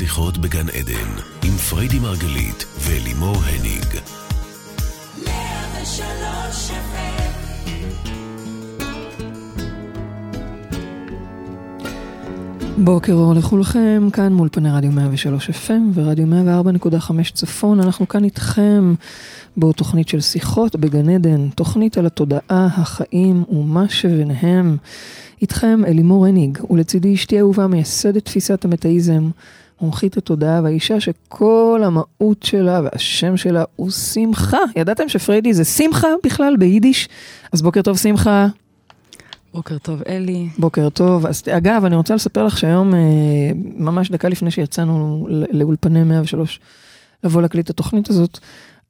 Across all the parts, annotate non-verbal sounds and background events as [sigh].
שיחות בגן עדן, עם פריידי מרגלית ולימור הניג. בוקר אור לכולכם, כאן מול פני רדיו 103 FM ורדיו 104.5 צפון, אנחנו כאן איתכם בעוד תוכנית של שיחות בגן עדן, תוכנית על התודעה, החיים ומה שביניהם. איתכם אלימור הניג, ולצידי אשתי אהובה מייסדת תפיסת המטאיזם, מומחית התודעה והאישה שכל המהות שלה והשם שלה הוא שמחה. ידעתם שפריידי זה שמחה בכלל ביידיש? אז בוקר טוב שמחה. בוקר טוב, אלי. בוקר טוב. אז אגב, אני רוצה לספר לך שהיום, אה, ממש דקה לפני שיצאנו לאולפני 103 לבוא להקליט את התוכנית הזאת,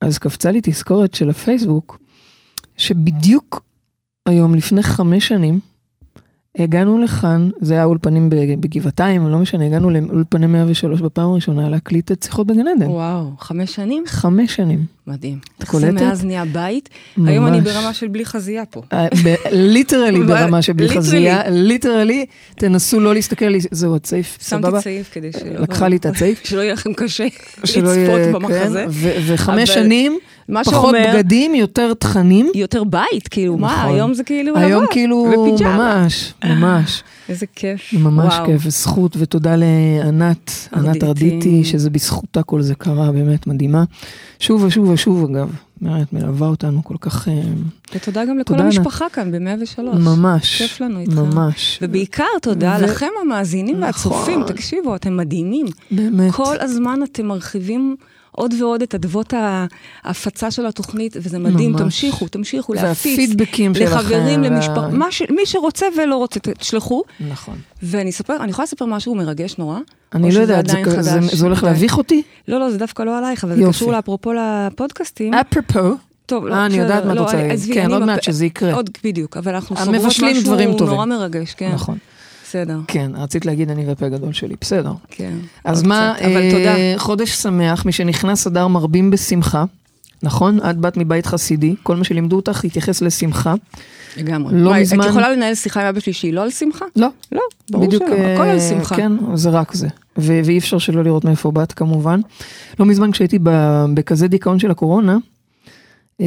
אז קפצה לי תזכורת של הפייסבוק, שבדיוק היום, לפני חמש שנים, הגענו לכאן, זה היה אולפנים בגבעתיים, לא משנה, הגענו לאולפני 103 בפעם הראשונה להקליט את שיחות בגן עדן. וואו, חמש שנים? חמש שנים. מדהים. את קולטת? זה מאז נהיה בית. ממש. היום אני ברמה של בלי חזייה פה. literally [laughs] ברמה של בלי חזייה, literally, תנסו לא להסתכל לי, זהו הצעיף, סבבה? שמתי צעיף כדי שלא... לקחה לי את הצעיף. [laughs] שלא יהיה לכם קשה לצפות במחזה. וחמש שנים. פחות בגדים, יותר תכנים. יותר בית, כאילו, נכון. מה, היום זה כאילו היום כאילו. ממש, ממש. [laughs] איזה כיף, ממש וואו. כיף, וזכות, ותודה לענת, ענת ארדיטי, שזה בזכותה כל זה קרה, באמת מדהימה. שוב ושוב ושוב, אגב, באמת מלווה אותנו כל כך... אה, ותודה גם לכל המשפחה כאן ב-103. ממש. כיף לנו איתך. ממש. ובעיקר תודה ו... לכם המאזינים נכון. והצופים, תקשיבו, אתם מדהימים. באמת. כל הזמן אתם מרחיבים עוד ועוד את אדוות ההפצה של התוכנית, וזה מדהים, ממש. תמשיכו, תמשיכו להפיץ. לחברים, למשפחה, ש... מי שרוצה ולא רוצה, תשלחו. נכון. ואני אספר, אני יכולה לספר משהו מרגש נורא? אני לא יודעת, זה, זה, זה, זה הולך להביך אותי? לא, לא, זה דווקא לא עלייך, אבל יופי. זה קשור לאפרופו לפודקאסטים. אפרופו. טוב, לא, אה, אני יודעת מה את לא, רוצה להגיד. כן, עוד מעט שזה יקרה. עוד, בדיוק, אבל אנחנו סוגרות משהו נורא מרגש, כן. נכון. בסדר. כן, רצית להגיד אני והפה גדול שלי, בסדר. כן. אז מה, קצת, אבל תודה. אה, חודש שמח, משנכנס אדר מרבים בשמחה, נכון? את באת מבית חסידי, כל מה שלימדו אותך התייחס לשמחה. לגמרי. לא מה, מזמן... את יכולה לנהל שיחה עם אבא שלי שהיא לא על שמחה? לא. לא, ברור בדיוק, שלא, הכל על אה, שמחה. כן, זה רק זה. ו- ואי אפשר שלא לראות מאיפה באת כמובן. לא מזמן כשהייתי בכזה דיכאון של הקורונה, אה,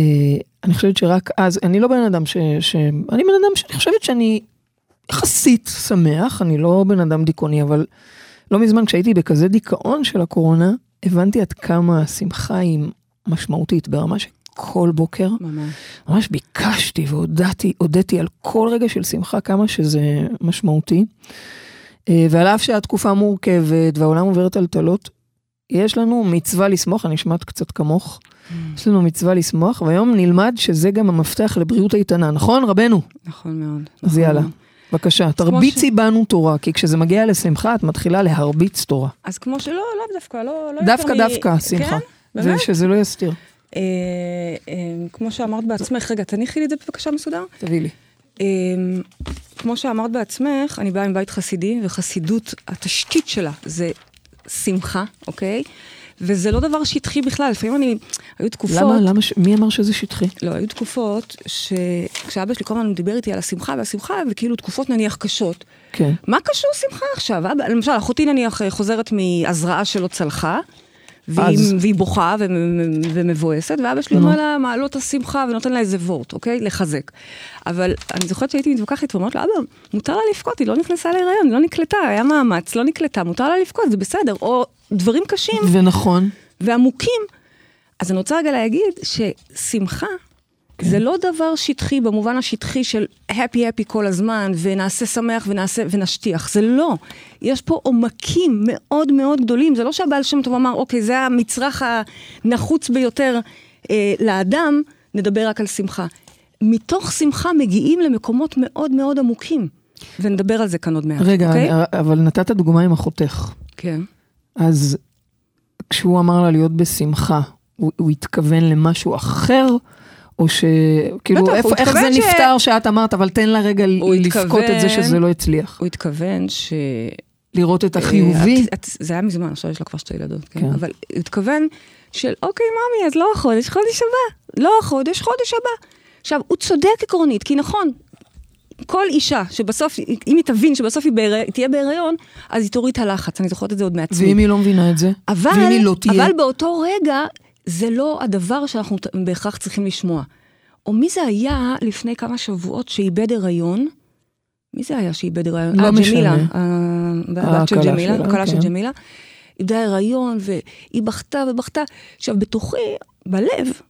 אני חושבת שרק אז, אני לא בן אדם ש... ש... אני בן אדם שאני חושבת שאני יחסית שמח, אני לא בן אדם דיכאוני, אבל לא מזמן כשהייתי בכזה דיכאון של הקורונה, הבנתי עד כמה השמחה היא משמעותית ברמה שכל בוקר, ממש, ממש ביקשתי והודעתי, הודיתי על כל רגע של שמחה, כמה שזה משמעותי. אה, ועל אף שהתקופה מורכבת והעולם עובר טלטלות, יש לנו מצווה לשמוח, אני נשמעת קצת כמוך. Mm. יש לנו מצווה לשמוח, והיום נלמד שזה גם המפתח לבריאות איתנה, נכון רבנו? נכון מאוד. אז נכון יאללה. בבקשה, תרביצי ש... בנו תורה, כי כשזה מגיע לשמחה, את מתחילה להרביץ תורה. אז כמו שלא, לא דווקא, לא, לא דווקא, יותר דווקא, מ... שמחה. כן? באמת? ושזה לא יסתיר. אה, אה, כמו שאמרת בעצמך, רגע, תניחי לי את זה בבקשה מסודר. תביאי לי. אה, כמו שאמרת בעצמך, אני באה מבית חסידי, וחסידות, התשתית שלה זה שמחה, אוקיי? וזה לא דבר שטחי בכלל, לפעמים אני, היו תקופות... למה, למה, ש... מי אמר שזה שטחי? לא, היו תקופות שכשאבא שלי כל הזמן דיבר איתי על השמחה והשמחה, וכאילו תקופות נניח קשות. כן. מה קשור שמחה עכשיו? אבא, למשל, אחותי נניח חוזרת מהזרעה שלא צלחה, והיא, אז... והיא בוכה. ומבואסת, ואבא שלי אומר לה, מעלות השמחה, ונותן לה איזה וורט, אוקיי? לחזק. אבל אני זוכרת שהייתי מתווכחת ואומרת לו, אבא, מותר לה לבכות, היא לא נכנסה להיריון, היא לא נקלטה, היה מאמץ, לא נקלטה, מותר לה לבכות, זה בסדר. או דברים קשים. ונכון. ועמוקים. אז אני רוצה רגע להגיד ששמחה כן. זה לא דבר שטחי במובן השטחי של happy happy כל הזמן, ונעשה שמח ונעשה ונשטיח, זה לא. יש פה עומקים מאוד מאוד גדולים, זה לא שהבעל שם טוב אמר, אוקיי, זה המצרך הנחוץ ביותר אה, לאדם, נדבר רק על שמחה. מתוך שמחה מגיעים למקומות מאוד מאוד עמוקים, ונדבר על זה כאן עוד מעט, רגע, אוקיי? אבל נתת דוגמה עם אחותך. כן. אז כשהוא אמר לה להיות בשמחה, הוא, הוא התכוון למשהו אחר? או שכאילו, בטח, איפה, איך זה ש... נפתר שאת אמרת, אבל תן לה רגע לבכות את זה שזה לא הצליח. הוא התכוון ש... לראות את החיובי? את, את, זה היה מזמן, עכשיו יש לה כבר שתי ילדות, כן? כן. אבל הוא התכוון של, אוקיי, ממי, אז לא החודש, חודש הבא. לא החודש, חודש הבא. עכשיו, הוא צודק עקרונית, כי נכון, כל אישה שבסוף, אם היא תבין שבסוף היא בהיר... תהיה בהיריון, אז היא תוריד את הלחץ, אני זוכרת את זה עוד מעצמי. ואם היא לא מבינה את זה? אבל, ואם היא לא תהיה? אבל באותו רגע, זה לא הדבר שאנחנו בהכרח צריכים לשמוע. או מי זה היה לפני כמה שבועות שאיבד הריון? מי זה היה שאיבד הריון? לא אה, משנה. ג'מילה, הבת של ג'מילה, שלה, הכלה של. ג'מילה. איבדה הריון, והיא בכתה ובכתה. עכשיו, בתוכי, בלב,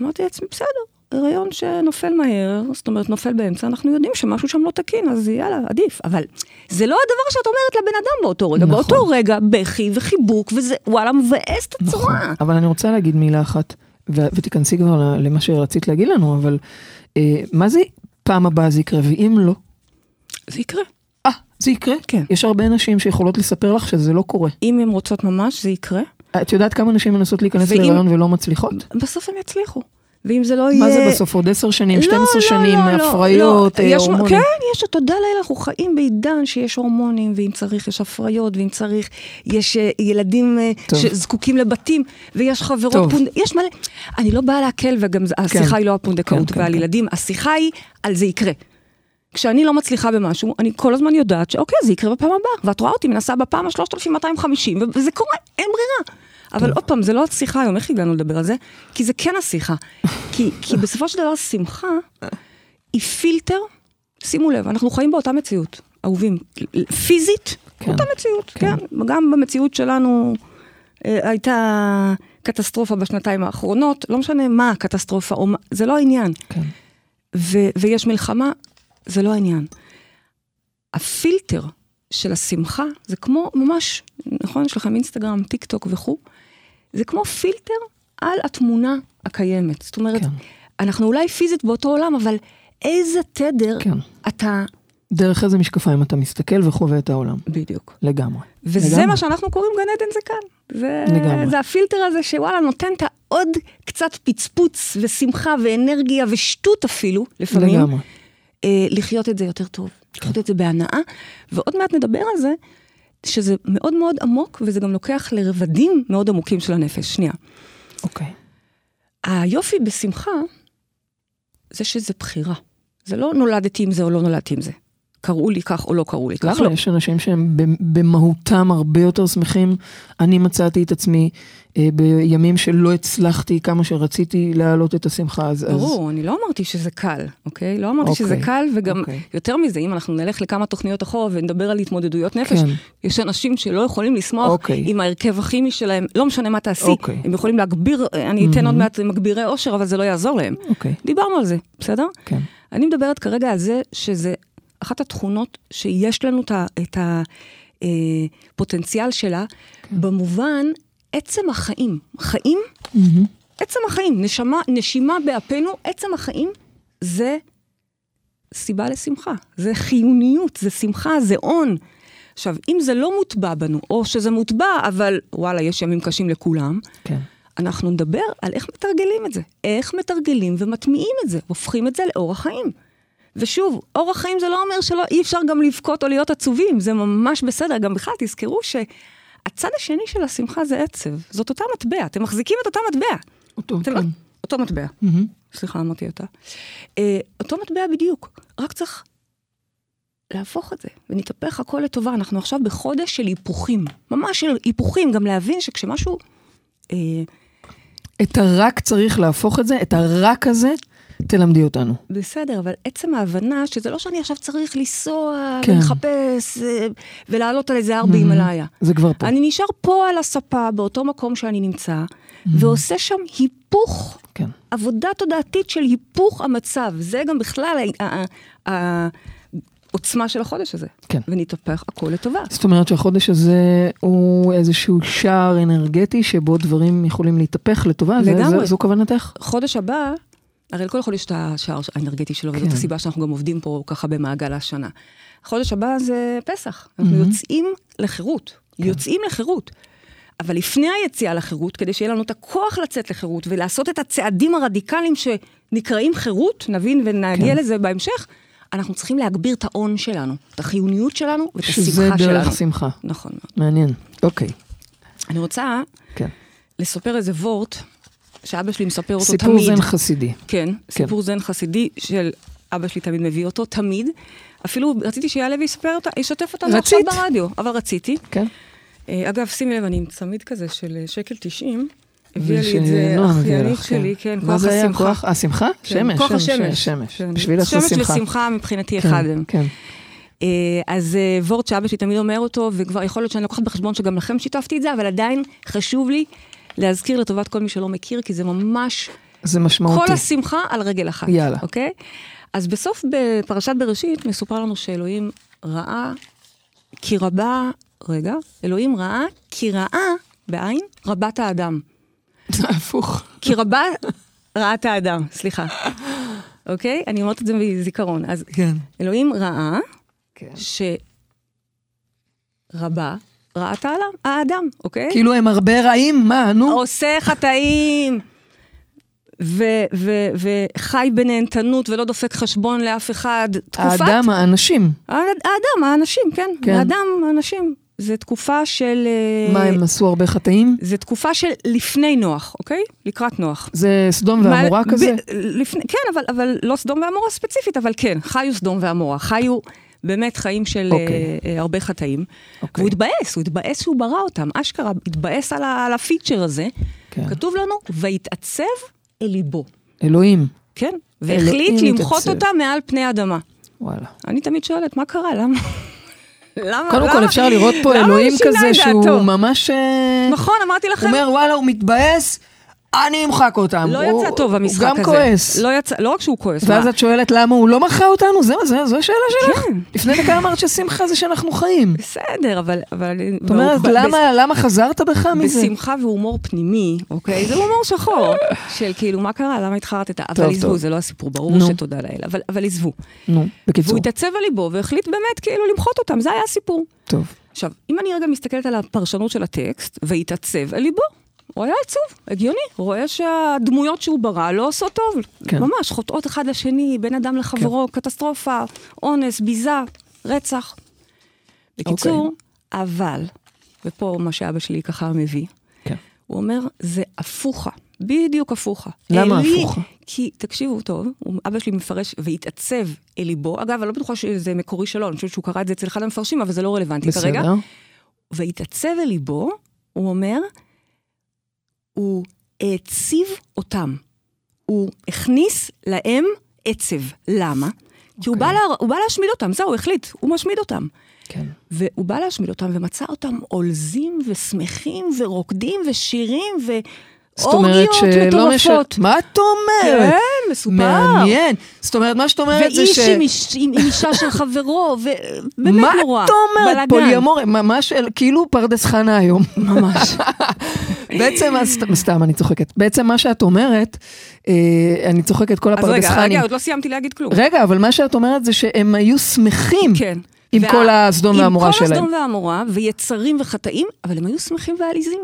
אמרתי לעצמי, בסדר, הריון שנופל מהר, זאת אומרת, נופל באמצע, אנחנו יודעים שמשהו שם לא תקין, אז יאללה, עדיף. אבל זה לא הדבר שאת אומרת לבן אדם באותו רגע. נכון. באותו רגע, בכי וחיבוק, וזה, וואלה, מבאס את נכון, הצורה. אבל אני רוצה להגיד מילה אחת, ו- ותיכנסי כבר למה שרצית להגיד לנו, אבל אה, מה זה פעם הבאה זה יקרה, ואם לא? זה יקרה. אה, זה יקרה? כן. יש הרבה נשים שיכולות לספר לך שזה לא קורה. אם הן רוצות ממש, זה יקרה. את יודעת כמה נשים מנסות להיכנס ואם- להיריון ולא מצליחות? בסוף הם יצליחו. ואם זה לא יהיה... מה זה בסוף עוד 10 שנים, לא, 12 לא, שנים, לא, לא, הפריות, לא. אה, יש- הורמונים? כן, יש, תודה לאל, אנחנו חיים בעידן שיש הורמונים, ואם צריך יש הפריות, ואם צריך יש אה, ילדים אה, טוב. שזקוקים לבתים, ויש חברות. פונד... יש מלא... אני לא באה להקל, וגם זה- השיחה היא לא הפונדקאות כן, כן, ועל כן. ילדים, השיחה היא על זה יקרה. כשאני לא מצליחה במשהו, אני כל הזמן יודעת שאוקיי, זה יקרה בפעם הבאה, ואת רואה אותי מנסה בפעם ה-3250, וזה קורה, אין ברירה. אבל עוד פעם, זה לא השיחה היום, איך הגענו לדבר על זה? כי זה כן השיחה. [laughs] כי, כי בסופו של דבר, שמחה היא פילטר, שימו לב, אנחנו חיים באותה מציאות, אהובים. פיזית, כן. אותה מציאות, כן. כן. גם במציאות שלנו אה, הייתה קטסטרופה בשנתיים האחרונות, לא משנה מה הקטסטרופה, או מה, זה לא העניין. כן. ו- ויש מלחמה, זה לא העניין. הפילטר של השמחה זה כמו ממש, נכון? יש לכם אינסטגרם, טיק טוק וכו', זה כמו פילטר על התמונה הקיימת. זאת אומרת, כן. אנחנו אולי פיזית באותו עולם, אבל איזה תדר כן. אתה... דרך איזה משקפיים אתה מסתכל וחווה את העולם. בדיוק. לגמרי. וזה לגמרי. מה שאנחנו קוראים גן עדן זה כאן. זה, לגמרי. זה הפילטר הזה שוואלה נותן את העוד קצת פצפוץ ושמחה ואנרגיה ושטות אפילו, לפעמים. לגמרי. אה, לחיות את זה יותר טוב, לחיות את זה בהנאה. ועוד מעט נדבר על זה, שזה מאוד מאוד עמוק, וזה גם לוקח לרבדים מאוד עמוקים של הנפש. שנייה. אוקיי. היופי בשמחה, זה שזה בחירה. זה לא נולדתי עם זה או לא נולדתי עם זה. קראו לי כך או לא קראו לי כך. למה לא. יש אנשים שהם במהותם הרבה יותר שמחים? אני מצאתי את עצמי אה, בימים שלא הצלחתי כמה שרציתי להעלות את השמחה. אז, אז ברור, אני לא אמרתי שזה קל, אוקיי? לא אמרתי אוקיי, שזה קל, וגם אוקיי. יותר מזה, אם אנחנו נלך לכמה תוכניות אחורה ונדבר על התמודדויות נפש, כן. יש אנשים שלא יכולים לשמוח אוקיי. עם ההרכב הכימי שלהם, לא משנה מה תעשי, אוקיי. הם יכולים להגביר, אני אתן עוד מעט מגבירי אושר, אבל זה לא יעזור להם. אוקיי, דיברנו על זה, בסדר? כן. אני מדברת כרגע על זה שזה אחת התכונות שיש לנו את הפוטנציאל שלה, כן. במובן עצם החיים. חיים, מהמם. עצם החיים, נשמה, נשימה באפינו, עצם החיים זה סיבה לשמחה, זה חיוניות, זה שמחה, זה און. עכשיו, אם זה לא מוטבע בנו, או שזה מוטבע, אבל וואלה, יש ימים קשים לכולם, כן. אנחנו נדבר על איך מתרגלים את זה. איך מתרגלים ומטמיעים את זה, הופכים את זה לאורח חיים. ושוב, אורח חיים זה לא אומר שלא, אי אפשר גם לבכות או להיות עצובים, זה ממש בסדר. גם בכלל, תזכרו שהצד השני של השמחה זה עצב. זאת אותה מטבע, אתם מחזיקים את אותה מטבע. אותו, כן. לא, אותו מטבע. מהמם. סליחה, אמרתי אותה. אה, אותו מטבע בדיוק, רק צריך להפוך את זה, ונתהפך הכל לטובה. אנחנו עכשיו בחודש של היפוכים, ממש של היפוכים, גם להבין שכשמשהו... אה, את הרק צריך להפוך את זה, את הרק הזה, תלמדי אותנו. בסדר, אבל עצם ההבנה שזה לא שאני עכשיו צריך לנסוע כן. ולחפש אה, ולעלות על איזה הר בהימאליה. זה כבר פה. אני נשאר פה על הספה, באותו מקום שאני נמצא, ועושה שם היפוך, כן. עבודה תודעתית של היפוך המצב. זה גם בכלל העוצמה של החודש הזה. כן. ונתהפך הכל לטובה. זאת אומרת שהחודש הזה הוא איזשהו שער אנרגטי שבו דברים יכולים להתהפך לטובה, לגמרי. זה- זו כוונתך? חודש הבא, הרי לכל חודש יש את השער האנרגטי שלו, וזאת כן. הסיבה שאנחנו גם עובדים פה ככה במעגל השנה. החודש הבא זה פסח, אנחנו מהמם. יוצאים לחירות, יוצאים לחירות. אבל לפני היציאה לחירות, כדי שיהיה לנו את הכוח לצאת לחירות ולעשות את הצעדים הרדיקליים שנקראים חירות, נבין ונגיע כן. לזה בהמשך, אנחנו צריכים להגביר את ההון שלנו, את החיוניות שלנו ואת שזה השמחה שלנו. דרך שמחה. נכון מאוד. מעניין. אוקיי, אני רוצה כן. לספר איזה וורט שאבא שלי מספר אותו סיפור תמיד. זן חסידי. כן, סיפור זן חסידי של אבא שלי תמיד מביא אותו, תמיד. אפילו רציתי שיעלה ויספר אותה, ישתף אותנו? עכשיו ברדיו, אבל רציתי. כן. אה, אגב, שימי לב, אני עם צמיד כזה של אה, שקל 90. הביאה לי את זה אחיינית לך, שלי, כן, מה כוח זה היה? השמחה. כוח השמחה? כן, שמש. כוח שמש, השמש. שמש. כן. בשביל לעשות שמש שמחה. ושמחה מבחינתי כן, אחד הם. כן. אה, אז וורט שאבא שלי תמיד אומר אותו, וכבר יכול להיות שאני לוקחת בחשבון שגם לכם שיתפתי את זה, אבל עדיין חשוב לי להזכיר לטובת כל מי שלא מכיר, כי זה ממש זה משמעותי. כל השמחה על רגל אחת. יאללה. אוקיי? אז בסוף בפרשת בראשית מסופר לנו שאלוהים ראה כי רבה, רגע, אלוהים ראה כי ראה, בעין, רבת האדם. זה [laughs] הפוך. כי רבה ראת האדם, סליחה. אוקיי? אני אומרת את זה מזיכרון. אז כן. אלוהים ראה כן. שרבה ראת האדם, האדם, אוקיי? כאילו הם הרבה רעים? מה, נו? עושה חטאים. ו- ו- וחי בנהנתנות ולא דופק חשבון לאף אחד. תקופת... האדם, האנשים. האד- האדם, האנשים, כן. כן. האדם, האנשים. זה תקופה של... אה, מה, הם עשו הרבה חטאים? זה תקופה של לפני נוח, אוקיי? לקראת נוח. זה סדום ועמורה מה- כזה? ב- לפני, כן, אבל, אבל לא סדום ועמורה ספציפית, אבל כן, חיו סדום ועמורה. חיו באמת חיים של אוקיי. אה, אה, הרבה חטאים. אוקיי. והוא התבאס, הוא התבאס שהוא ברא אותם. אשכרה, התבאס על, ה- על הפיצ'ר הזה. כן. כתוב לנו, ויתעצב אל ליבו. אלוהים. כן? אלוהים והחליט למחות התעצב. אותה מעל פני האדמה. וואלה. אני תמיד שואלת, מה קרה? למה? למה? קודם כל אפשר לראות פה אלוהים הוא כזה שהוא? ממש... אה, נכון, אמרתי הוא לכם. אומר וואלה הוא מתבאס, אני אמחק אותם. לא הוא- יצא טוב המשחק הזה. הוא גם כועס. לא יצא, לא רק שהוא כועס. ואז מה? את שואלת למה הוא לא מחה אותנו? זהו, זה- זו השאלה שלך. כן. לפני דקה אמרת ששמחה זה שאנחנו חיים. בסדר, אבל... אבל זאת אומרת, למה- למה חזרת בך מזה? בשמחה והומור פנימי, אוקיי? זה הומור שחור. [laughs] של כאילו, מה קרה? למה התחרטת? אבל עזבו. זה לא הסיפור, ברור נו. שתודה לאל. אבל- אבל עזבו. נו, בקיצור. והוא התעצב על ליבו והחליט באמת כאילו למחות אותם, זה היה הסיפור. טוב. עכשיו, אם אני רגע מסתכלת על הפרשנות של הטקסט, והתעצב על ליבו, הוא היה עצוב, הגיוני. רואה שהדמויות שהוא ברא לא עושות טוב. כן. ממש, חוטאות אחד לשני, בין אדם לחברו, קטסטרופה, אונס, ביזה, רצח. בקיצור, אוקיי. אבל, ופה מה שאבא שלי ככה מביא, כן. הוא אומר, זה הפוכה, בדיוק הפוכה. למה אלי- הפוכה? כי, תקשיבו טוב, הוא- אבא שלי מפרש, והתעצב אל ליבו. אגב, אני לא בטוחה שזה מקורי שלו, אני חושבת שהוא קרא את זה אצל אחד המפרשים, אבל זה לא רלוונטי כרגע. בסדר. והתעצב אל ליבו, הוא אומר, הוא העציב אותם. הוא הכניס להם עצב. למה? כי הוא בא, אוקיי. לה, הוא בא להשמיד אותם, זהו, הוא החליט, הוא משמיד אותם. כן. והוא בא להשמיד אותם ומצא אותם עולזים ושמחים ורוקדים ושירים זאת אומרת שלא משנה... מטורפות. מה את אומרת? כן, מסופר. מעניין. זאת אומרת, מה שאת אומרת זה ש... ואיש עם, איש, עם, עם אישה של חברו, ובאמת מה נורא. את אומרת? בלאגן. פוליומור, ממש כאילו פרדס חנה היום. ממש. [laughs] בעצם, אז סתם- אני צוחקת. בעצם מה שאת אומרת, אה, אני צוחקת כל אז הפרדס רגע, חנים. רגע, עוד לא סיימתי להגיד כלום. רגע, אבל מה שאת אומרת זה שהם היו שמחים כן. עם וה- כל הסדום והעמורה עם כל שלהם. הסדום והעמורה, ויצרים וחטאים, אבל הם היו שמחים ועליזים.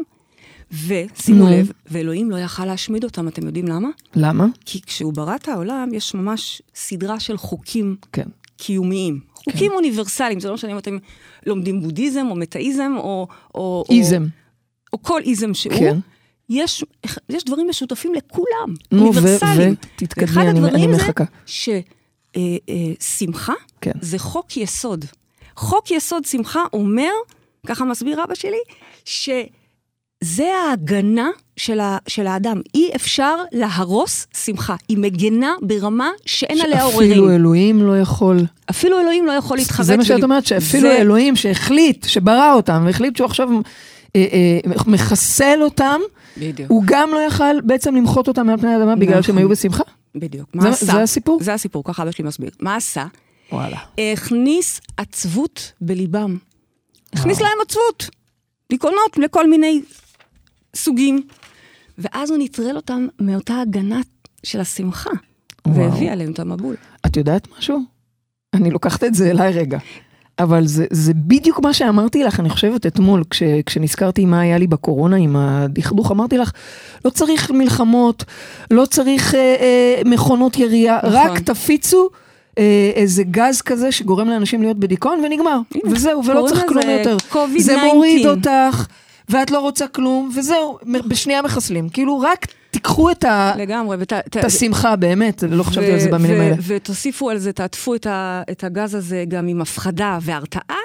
ושימו. לב, ואלוהים לא יכל להשמיד אותם, אתם יודעים למה? למה? כי כשהוא ברא את העולם, יש ממש סדרה של חוקים כן. קיומיים. חוקים אוניברסליים, זה לא משנה אם אתם לומדים בודהיזם או מטאיזם או... או איזם. או, או כל איזם שהוא. כן. יש, יש דברים משותפים לכולם, נו, אוניברסליים. ותתקדמי, ואחד אני- הדברים אני זה מחכה. ששמחה כן. זה חוק יסוד. חוק יסוד שמחה אומר, ככה מסביר אבא שלי, שזה ההגנה של, ה, של האדם. אי אפשר להרוס שמחה. היא מגנה ברמה שאין עליה עוררין. שאפילו אלוהים לא יכול. אפילו אלוהים לא יכול להתחרט. זה מה שאת אומרת, שאפילו זה- אלוהים שהחליט, שברא אותם, והחליט שהוא עכשיו אה, אה, מחסל אותם, בדיוק. הוא גם לא יכל בעצם למחות אותם מעל פני האדמה בגלל שהם נכון. היו בשמחה? בדיוק. זה- עשה? זה הסיפור? זה הסיפור, ככה אבא שלי מסביר. מה עשה? וואלה. הכניס עצבות בליבם. הכניס להם עצבות. דיכאונות לכל מיני סוגים. ואז הוא נטרל אותם מאותה הגנה של השמחה. וואו. והביא עליהם את המבול. את יודעת משהו? אני לוקחת את זה אליי רגע. אבל זה, זה בדיוק מה שאמרתי לך, אני חושבת אתמול, כש, כשנזכרתי מה היה לי בקורונה עם הדכדוך, אמרתי לך, לא צריך מלחמות, לא צריך אה, אה, מכונות ירייה, נכון. רק תפיצו אה, איזה גז כזה שגורם לאנשים להיות בדיכאון ונגמר. וזהו, ולא צריך כלום יותר. COVID-19. זה מוריד אותך, ואת לא רוצה כלום, וזהו, בשנייה מחסלים. כאילו, רק תיקחו את ה- לגמרי. ות- את השמחה, באמת, לא חשבתי על זה במילים האלה. ותוסיפו על זה, תעטפו את, ה, את הגז הזה גם עם הפחדה והרתעה,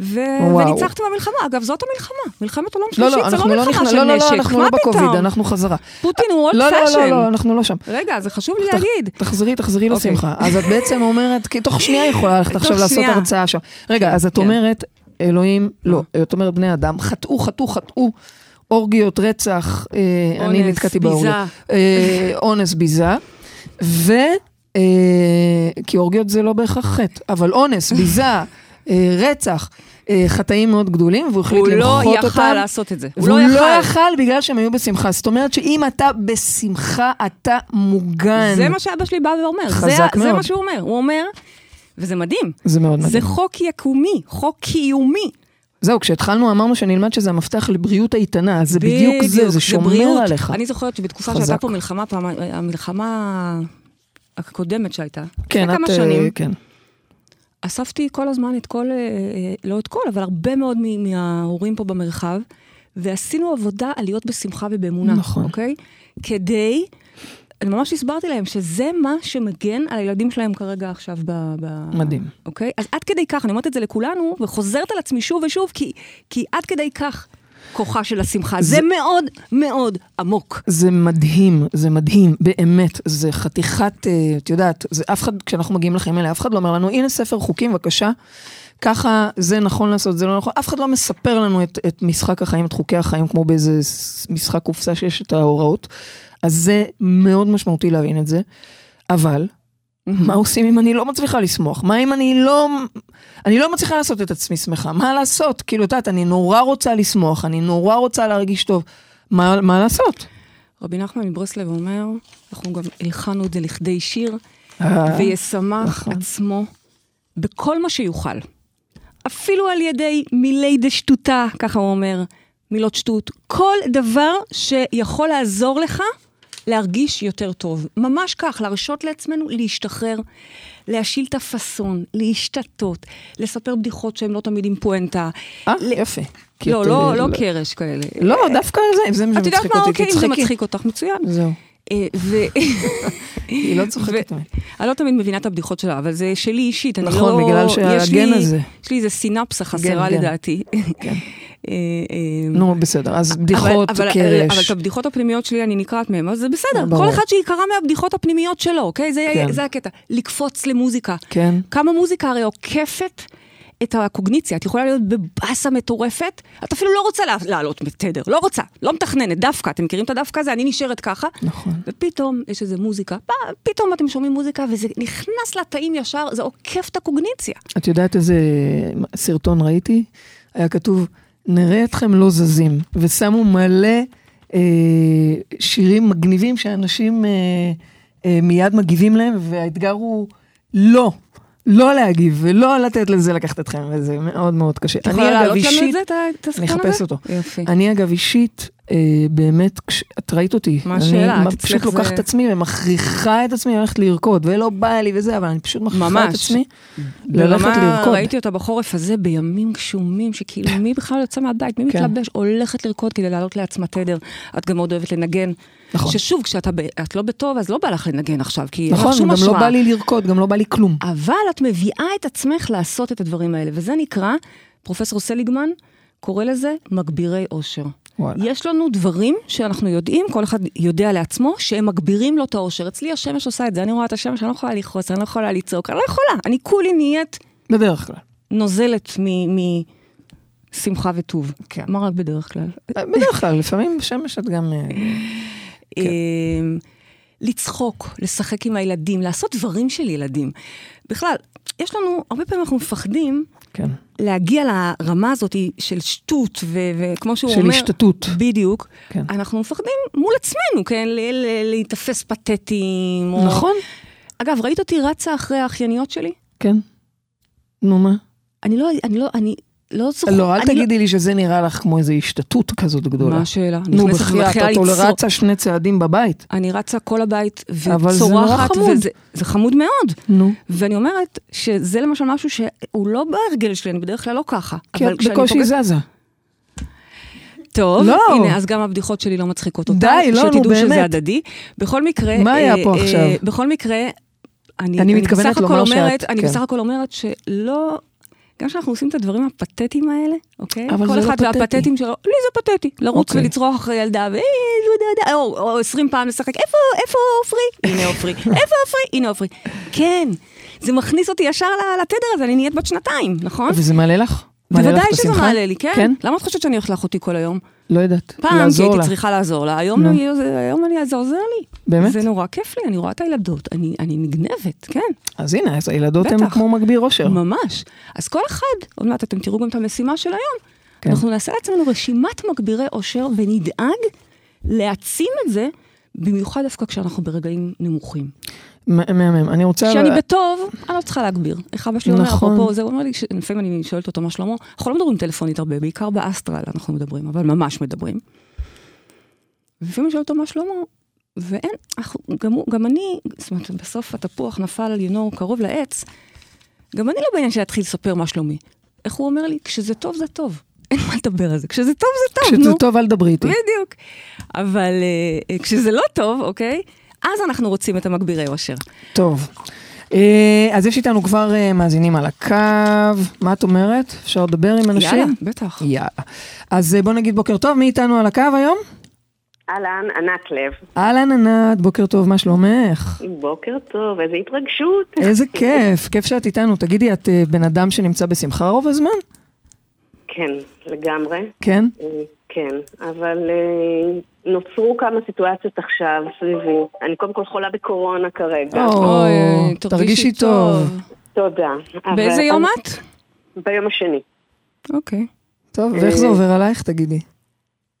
ו- וואו. וניצחתם במלחמה. אגב, זאת המלחמה. מלחמת עולם לא, שלישית, לא, זה אנחנו לא לא מלחמה נכנס, של לא, לא, נשק. לא, אנחנו מה לא בקוביד? אנחנו חזרה. פוטין הוא אולד לא, לא, פאשן. לא, לא, אנחנו לא שם. רגע, זה חשוב לי להגיד. תחזרי, תחזרי אוקיי. לשמחה. אז את בעצם אומרת, כי תוך שנייה יכולה ללכת עכשיו לעשות. הרצאה שם. רגע, אז את כן. אומרת, אלוהים, לא, את אומרת בני אדם, חטאו, חטאו, חטאו, אורגיות, רצח, אה, אני אונס, נתקעתי ביזה. באורגיות. אה, אונס, ביזה, ו... אה, כי אורגיות זה לא בהכרח חטא, אבל אונס, ביזה, אה, רצח, אה, חטאים מאוד גדולים, והוא החליט הוא לא למחות אותם. יכל לעשות את זה. הוא לא לא יכל. יכל בגלל שהם היו בשמחה. זאת אומרת שאם אתה בשמחה, אתה מוגן. זה מה שאבא שלי בא ואומר. חזק זה, זה מאוד. מה שהוא אומר. הוא אומר, וזה מדהים, זה מאוד מדהים. זה חוק יקומי, חוק קיומי. זהו, כשהתחלנו אמרנו שנלמד שזה המפתח לבריאות איתנה, זה בדיוק זה, זה שומר בריאות. עליך. אני זוכרת שבתקופה חזק. שהייתה פה מלחמה, פעם, המלחמה הקודמת שהייתה, כן, לפני כמה את, אה, שנים, כן. אספתי כל הזמן את כל, אה, לא את כל, אבל הרבה מאוד מההורים פה במרחב, ועשינו עבודה על להיות בשמחה ובאמונה, נכון. אוקיי? כדי, אני ממש הסברתי להם שזה מה שמגן על הילדים שלהם כרגע עכשיו ב... ב מדהים. אוקיי? אז עד כדי כך, אני אומרת את זה לכולנו, וחוזרת על עצמי שוב ושוב, כי, כי עד כדי כך כוחה של השמחה. זה, זה- מאוד מאוד עמוק. זה מדהים, זה מדהים, באמת. זה חתיכת, אה, את יודעת, זה אף אחד, כשאנחנו מגיעים לחיים האלה, אף אחד לא אומר לנו, הנה ספר חוקים, בבקשה. ככה זה נכון לעשות, זה לא נכון. אף אחד לא מספר לנו את, את משחק החיים, את חוקי החיים, כמו באיזה משחק קופסה שיש את ההוראות. אז זה מאוד משמעותי להבין את זה. אבל, מה עושים אם אני לא מצליחה לשמוח? מה אם אני לא... אני לא מצליחה לעשות את עצמי שמחה? מה לעשות? כאילו, את יודעת, אני נורא רוצה לשמוח, אני נורא רוצה להרגיש טוב. מה, מה לעשות? רבי נחמן מברסלב אומר, אנחנו גם הלחנו את זה לכדי שיר, אה, וישמח נכון. עצמו בכל מה שיוכל. אפילו על ידי מילי דשטותה, ככה הוא אומר, מילות שטות. כל דבר שיכול לעזור לך להרגיש יותר טוב. ממש כך, להרשות לעצמנו להשתחרר, להשיל את הפאסון, להשתתות, לספר בדיחות שהן לא תמיד עם פואנטה. אה, ל- יפה. לא, לא, אה, לא קרש כאלה. לא, דווקא זה, זה מה את יודעת שמצחיק מה, אותי, אוקיי, זה תצחקי. מצחיק אותך, מצוין. זהו, ו... היא לא צוחקת. אני לא תמיד מבינה את הבדיחות שלה, אבל זה שלי אישית, אני לא... נכון, בגלל שהגן לי- הזה. יש לי איזה סינפסה חסרה גן. לדעתי. כן. [laughs] אה, אה, נו, בסדר, אז בדיחות, קרש. אבל את הבדיחות הפנימיות שלי אני נקרעת מהן, אז זה בסדר. כל אחד שיקרא מהבדיחות הפנימיות שלו, אוקיי? כן. זה הקטע. לקפוץ למוזיקה. כן. כמה מוזיקה הרי עוקפת את הקוגניציה. את יכולה להיות בבאסה מטורפת, את אפילו לא רוצה לה- לעלות בתדר, לא רוצה, לא מתכננת, דווקא. אתם מכירים את הדווקא הזה? אני נשארת ככה. נכון. ופתאום יש איזה מוזיקה, פתאום אתם שומעים מוזיקה וזה נכנס לתאים ישר, זה עוקף את הקוגניציה. את יודעת איזה סרטון ראיתי? היה כתוב, נראה אתכם לא זזים, ושמו מלא אה, שירים מגניבים שאנשים אה, אה, מיד מגיבים להם, והאתגר הוא לא, לא להגיב ולא לתת לזה לקחת אתכם, וזה מאוד מאוד קשה. את יכולה אני, אגב, להעלות לנו את זה, את ה- את אני הזה? אחפש אותו. יופי. אני אגב אישית, באמת, כש... את ראית אותי. מה השאלה? אני את פשוט לוקחת את עצמי ומכריחה את עצמי ללכת לרקוד, ולא בא לי וזה, אבל אני פשוט מכריחה את ממש. עצמי ללכת לרקוד. ראיתי אותה בחורף הזה בימים גשומים, שכאילו מי בכלל יוצא מהבית, מי כן. מתלבש, הולכת לרקוד כדי לעלות לעצמה תדר. את גם מאוד אוהבת לנגן. נכון. ששוב, כשאת לא בטוב, אז לא בא לך לנגן עכשיו, כי אין לך נכון, שום גם לא השראה. בא לי לרקוד, גם לא בא לי כלום. אבל את מביאה את עצמך לעשות את הדברים האלה, וזה נקרא, פרופסור סליגמן קורא לזה מגבירי אושר. וואלה. יש לנו דברים שאנחנו יודעים, כל אחד יודע לעצמו, שהם מגבירים לו את האושר. אצלי השמש עושה את זה, אני רואה את השמש, אני לא יכולה לכעוס, אני לא יכולה לצעוק, אני לא יכולה. אני כולי נהיית בדרך כלל. נוזלת משמחה וטוב. כן. מה רק בדרך כלל? בדרך כלל, לפעמים בשמש את גם... אה, כן. אמ, לצחוק, לשחק עם הילדים, לעשות דברים של ילדים. בכלל, יש לנו, הרבה פעמים אנחנו מפחדים כן. להגיע לרמה הזאת של שטות, ו- וכמו שהוא של אומר... השתתות. בדיוק. כן. אנחנו מפחדים מול עצמנו, כן? ל- ל- להיתפס פתטיים. או... נכון? אגב, ראית אותי רצה אחרי האחייניות שלי? כן. נו מה? אני לא, אני לא, אני לא זוכרת. לא, אל אני תגידי לי שזה נראה לך כמו איזו השתתות כזאת גדולה. מה השאלה? אני נו, בחייאת, את לצעוק. רצה שני צעדים בבית. אני רצה כל הבית אבל זה נורא וצורחת, חמוד. וזה זה חמוד מאוד. נו. ואני אומרת שזה למשל משהו שהוא לא בהרגל שלי, אני בדרך כלל לא ככה. כי את בקושי זזה. טוב, לא. הנה, אז גם הבדיחות שלי לא מצחיקות אותה. די, לא, נו, שתדעו שזה באמת. הדדי. בכל מקרה... מה היה פה אה, עכשיו? אה, בכל מקרה, אני, אני מתכוונת בסך הכל לומר אומרת, שאת- אני כן. בסך הכל אומרת שלא... גם כשאנחנו עושים את הדברים הפתטיים האלה, אוקיי? אבל כל זה לא אחד פתטי. והפתטיים שלו, לי זה פתטי. לרוץ אוקיי. ולצרוח אחרי ילדה, ו... או או עשרים פעם לשחק, איפה, איפה עופרי? הנה עופרי. [laughs] איפה עופרי? הנה עופרי. כן, זה מכניס אותי ישר לתדר הזה, אני נהיית בת שנתיים, נכון? וזה מעלה לך? בוודאי שזה השמחה? מעלה לי, כן? כן? למה את חושבת שאני הולכת לאחותי כל היום? לא יודעת. פעם, כי הייתי לה. צריכה לעזור לה, היום, נו. אני, זה- היום אני אעזור, עוזר לי. באמת? זה נורא כיף לי, אני רואה את הילדות, אני, אני נגנבת, כן, אז הנה, אז הילדות הן. כמו מגביר אושר. ממש. אז כל אחד, עוד מעט אתם תראו גם את המשימה של היום, כן. אנחנו נעשה לעצמנו רשימת מגבירי אושר ונדאג להעצים את זה, במיוחד דווקא כשאנחנו ברגעים נמוכים. מהמם. אני רוצה... כשאני בטוב, אני לא צריכה להגביר. איך אבא שלי אומר, נכון. אפרופו, זה הוא אומר לי, לפעמים אני שואלת אותו מה שלמה, אנחנו לא מדברים טלפונית הרבה, בעיקר באסטרל אנחנו מדברים, אבל ממש מדברים. ולפעמים אני שואלת אותו מה שלמה, ואין, גם, גם אני, זאת אומרת, בסוף התפוח נפל על יונו קרוב לעץ, גם אני לא בעניין של להתחיל לספר מה שלומי. איך הוא אומר לי? כשזה טוב זה טוב. אין מה לדבר על זה. כשזה טוב זה טוב, נו. כשזה טוב, אל דברי איתי. בדיוק. אבל אה, כשזה לא טוב, אוקיי? אז אנחנו רוצים את המגבירי אושר. טוב. אה, אז יש איתנו כבר אה, מאזינים על הקו. מה את אומרת? אפשר לדבר עם אנשים? יאללה, בטח. יאללה. אז אה, בוא נגיד בוקר טוב, מי איתנו על הקו היום? אהלן, ענת לב. אהלן ענת, בוקר טוב, מה שלומך? בוקר טוב, איזה התרגשות. איזה כיף, כיף שאת איתנו. תגידי, את בן אדם שנמצא בשמחה רוב הזמן? כן, לגמרי. כן? אה, כן, אבל אה, נוצרו כמה סיטואציות עכשיו סביבי. אני קודם כל חולה בקורונה כרגע. או, אוי, תרגישי טוב. תודה. אבל- באיזה יום את? ביום השני. אוקיי. טוב, ואיך זה עובר עלייך, תגידי?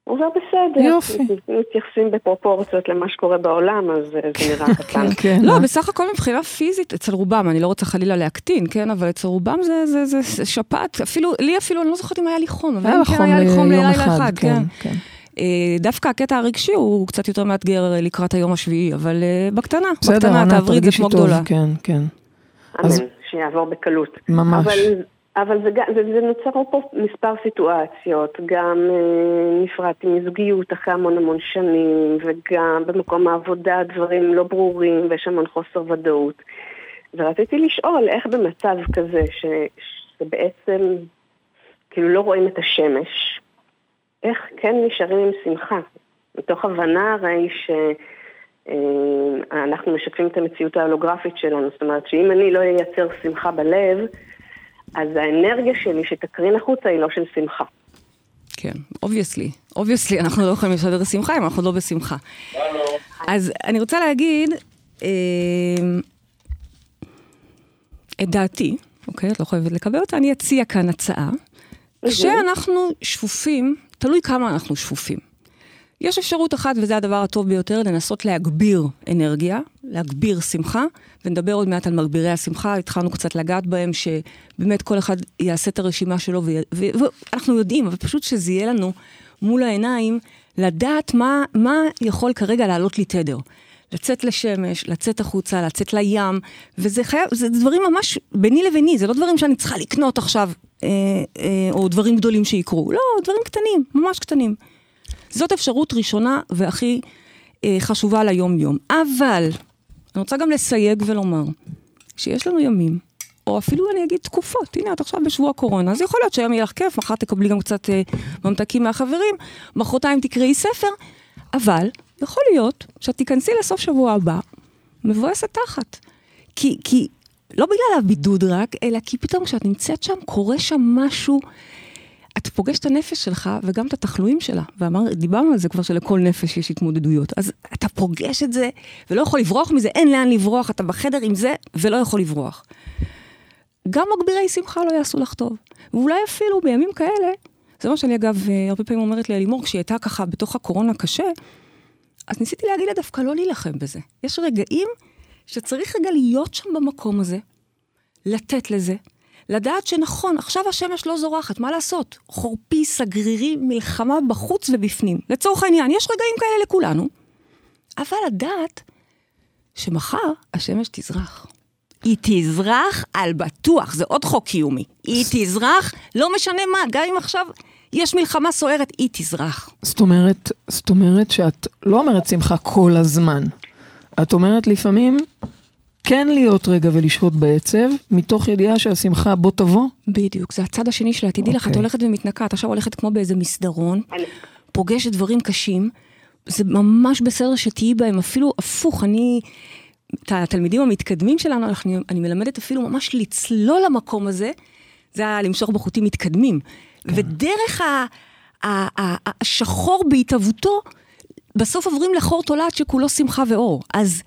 עובר בסדר. יופי. מתייחסים בפרופורציות למה שקורה בעולם, אז אה, זה נראה [laughs] קטן. כן. לא, אה? בסך הכל מבחינה פיזית, אצל רובם, אני לא רוצה חלילה להקטין, כן? אבל אצל רובם זה- זה זה- זה שפעת, אפילו, לי אפילו, אני לא זוכרת אם היה לי חום, אבל כן היה לי חום ליום ללילה אחד, כן, כן. כן. אה, דווקא הקטע הרגשי הוא קצת יותר מאתגר לקראת היום השביעי, אבל אה, בקטנה, בקטנה, תעברי את זה תרגישי כמו טוב, גדולה. כן, כן. אמן, שיעבור בקלות. ממש. אבל, אבל זה, זה, זה נוצר פה מספר סיטואציות, גם אה, נפרדתי מזוגיות אחרי המון המון שנים, וגם במקום העבודה דברים לא ברורים ויש המון חוסר ודאות. ורציתי לשאול איך במצב כזה, ש, שבעצם כאילו לא רואים את השמש, איך כן נשארים עם שמחה? מתוך הבנה הרי ש... אה, אנחנו משקפים את המציאות ההולוגרפית שלנו, זאת אומרת שאם אני לא אייצר שמחה בלב, אז האנרגיה שלי שתקרין החוצה היא לא של שמחה. כן, obviously. Obviously, אנחנו לא יכולים לשדר בשמחה אם אנחנו לא בשמחה. אז אני רוצה להגיד אה, את דעתי, אוקיי? את לא חייבת לקבל אותה, אני אציע כאן הצעה. כשאנחנו שפופים, תלוי כמה אנחנו שפופים. יש אפשרות אחת, וזה הדבר הטוב ביותר, לנסות להגביר אנרגיה, להגביר שמחה, ונדבר עוד מעט על מגבירי השמחה, התחלנו קצת לגעת בהם, שבאמת כל אחד יעשה את הרשימה שלו, ואנחנו יודעים, אבל פשוט שזה יהיה לנו מול העיניים, לדעת מה, מה יכול כרגע לעלות לי תדר. לצאת לשמש, לצאת החוצה, לצאת לים, וזה חייב, זה דברים ממש ביני לביני, זה לא דברים שאני צריכה לקנות עכשיו, אה, אה, או דברים גדולים שיקרו, לא, דברים קטנים, ממש קטנים. זאת אפשרות ראשונה והכי אה, חשובה ליום-יום. אבל, אני רוצה גם לסייג ולומר, שיש לנו ימים, או אפילו אני אגיד תקופות, הנה את עכשיו בשבוע קורונה, אז יכול להיות שהיום יהיה לך כיף, מחר תקבלי גם קצת אה, ממתקים מהחברים, מחרתיים תקראי ספר, אבל יכול להיות שאת תיכנסי לסוף שבוע הבא מבואסת תחת. כי, כי, לא בגלל הבידוד רק, אלא כי פתאום כשאת נמצאת שם, קורה שם משהו את פוגשת את הנפש שלך וגם את התחלואים שלה, ודיברנו על זה כבר שלכל נפש יש התמודדויות. אז אתה פוגש את זה ולא יכול לברוח מזה, אין לאן לברוח, אתה בחדר עם זה ולא יכול לברוח. גם מגבירי שמחה לא יעשו לך טוב. ואולי אפילו בימים כאלה, זה מה שאני אגב אה, הרבה פעמים אומרת לאלימור, כשהיא הייתה ככה בתוך הקורונה קשה, אז ניסיתי להגיד לה דווקא לא להילחם בזה. יש רגעים שצריך רגע להיות שם במקום הזה, לתת לזה, לדעת שנכון, עכשיו השמש לא זורחת, מה לעשות? חורפי, סגרירי, מלחמה בחוץ ובפנים. לצורך העניין, יש רגעים כאלה לכולנו, אבל לדעת שמחר השמש תזרח. היא תזרח על בטוח, זה עוד חוק קיומי. היא תזרח, לא משנה מה, גם אם עכשיו יש מלחמה סוערת, היא תזרח. זאת אומרת, זאת אומרת שאת לא אומרת שמחה כל הזמן. את אומרת לפעמים כן להיות רגע ולשהות בעצב, מתוך ידיעה שהשמחה בוא תבוא. בדיוק, זה הצד השני שלה. תדעי לך, את אוקיי. הולכת ומתנקה, את עכשיו הולכת כמו באיזה מסדרון, פוגשת דברים קשים, זה ממש בסדר שתהיי בהם, אפילו הפוך, אני... את התלמידים המתקדמים שלנו, אנחנו, אני מלמדת אפילו ממש לצלול למקום הזה, זה היה למשוך בחוטים מתקדמים. ודרך ה, ה, ה, השחור בהתהוותו, בסוף עוברים לחור תולעת שכולו שמחה ואור. אז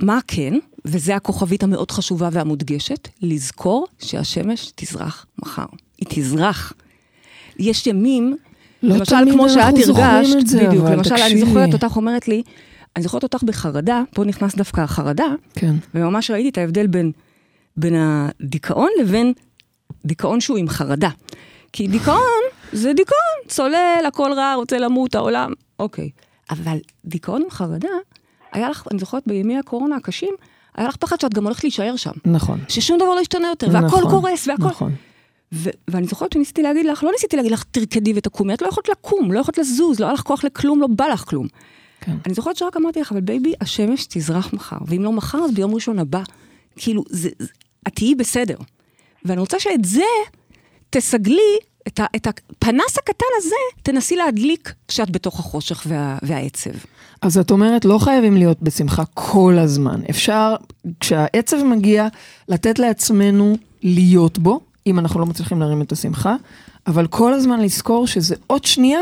מה כן, וזה הכוכבית המאוד חשובה והמודגשת, לזכור שהשמש תזרח מחר. היא תזרח. יש ימים, לא למשל כמו שאת הרגשת, את זה, בדיוק, למשל אני תקשיבי. זוכרת אותך אומרת לי, אני זוכרת אותך בחרדה, פה נכנס דווקא החרדה, כן. וממש ראיתי את ההבדל בין, בין הדיכאון לבין דיכאון שהוא עם חרדה. כי דיכאון [laughs] זה דיכאון, צולל, הכל רע, רוצה למות, העולם, אוקיי. אבל דיכאון עם חרדה, היה לך, אני זוכרת בימי הקורונה הקשים, היה לך פחד שאת גם הולכת להישאר שם. נכון. ששום דבר לא ישתנה יותר, והכל נכון, קורס, והכל... נכון. ו- ואני זוכרת שניסיתי להגיד לך, לא ניסיתי להגיד לך תרקדי ותקומי, את לא יכולת לקום, לא יכולת לזוז, לא היה לך כוח לכלום, לא בא לך כלום. כן. אני זוכרת שרק אמרתי לך, אבל baby, השמש תזרח מחר, ואם לא מחר, אז ביום ראשון הבא. כאילו, זה, זה, את תהיי בסדר. ואני רוצה שאת זה תסגלי, את, ה, את הפנס הקטן הזה, תנסי להדליק כשאת בתוך החושך וה, והעצב. אז את אומרת, לא חייבים להיות בשמחה כל הזמן. אפשר, כשהעצב מגיע, לתת לעצמנו להיות בו, אם אנחנו לא מצליחים להרים את השמחה, אבל כל הזמן לזכור שזה עוד שנייה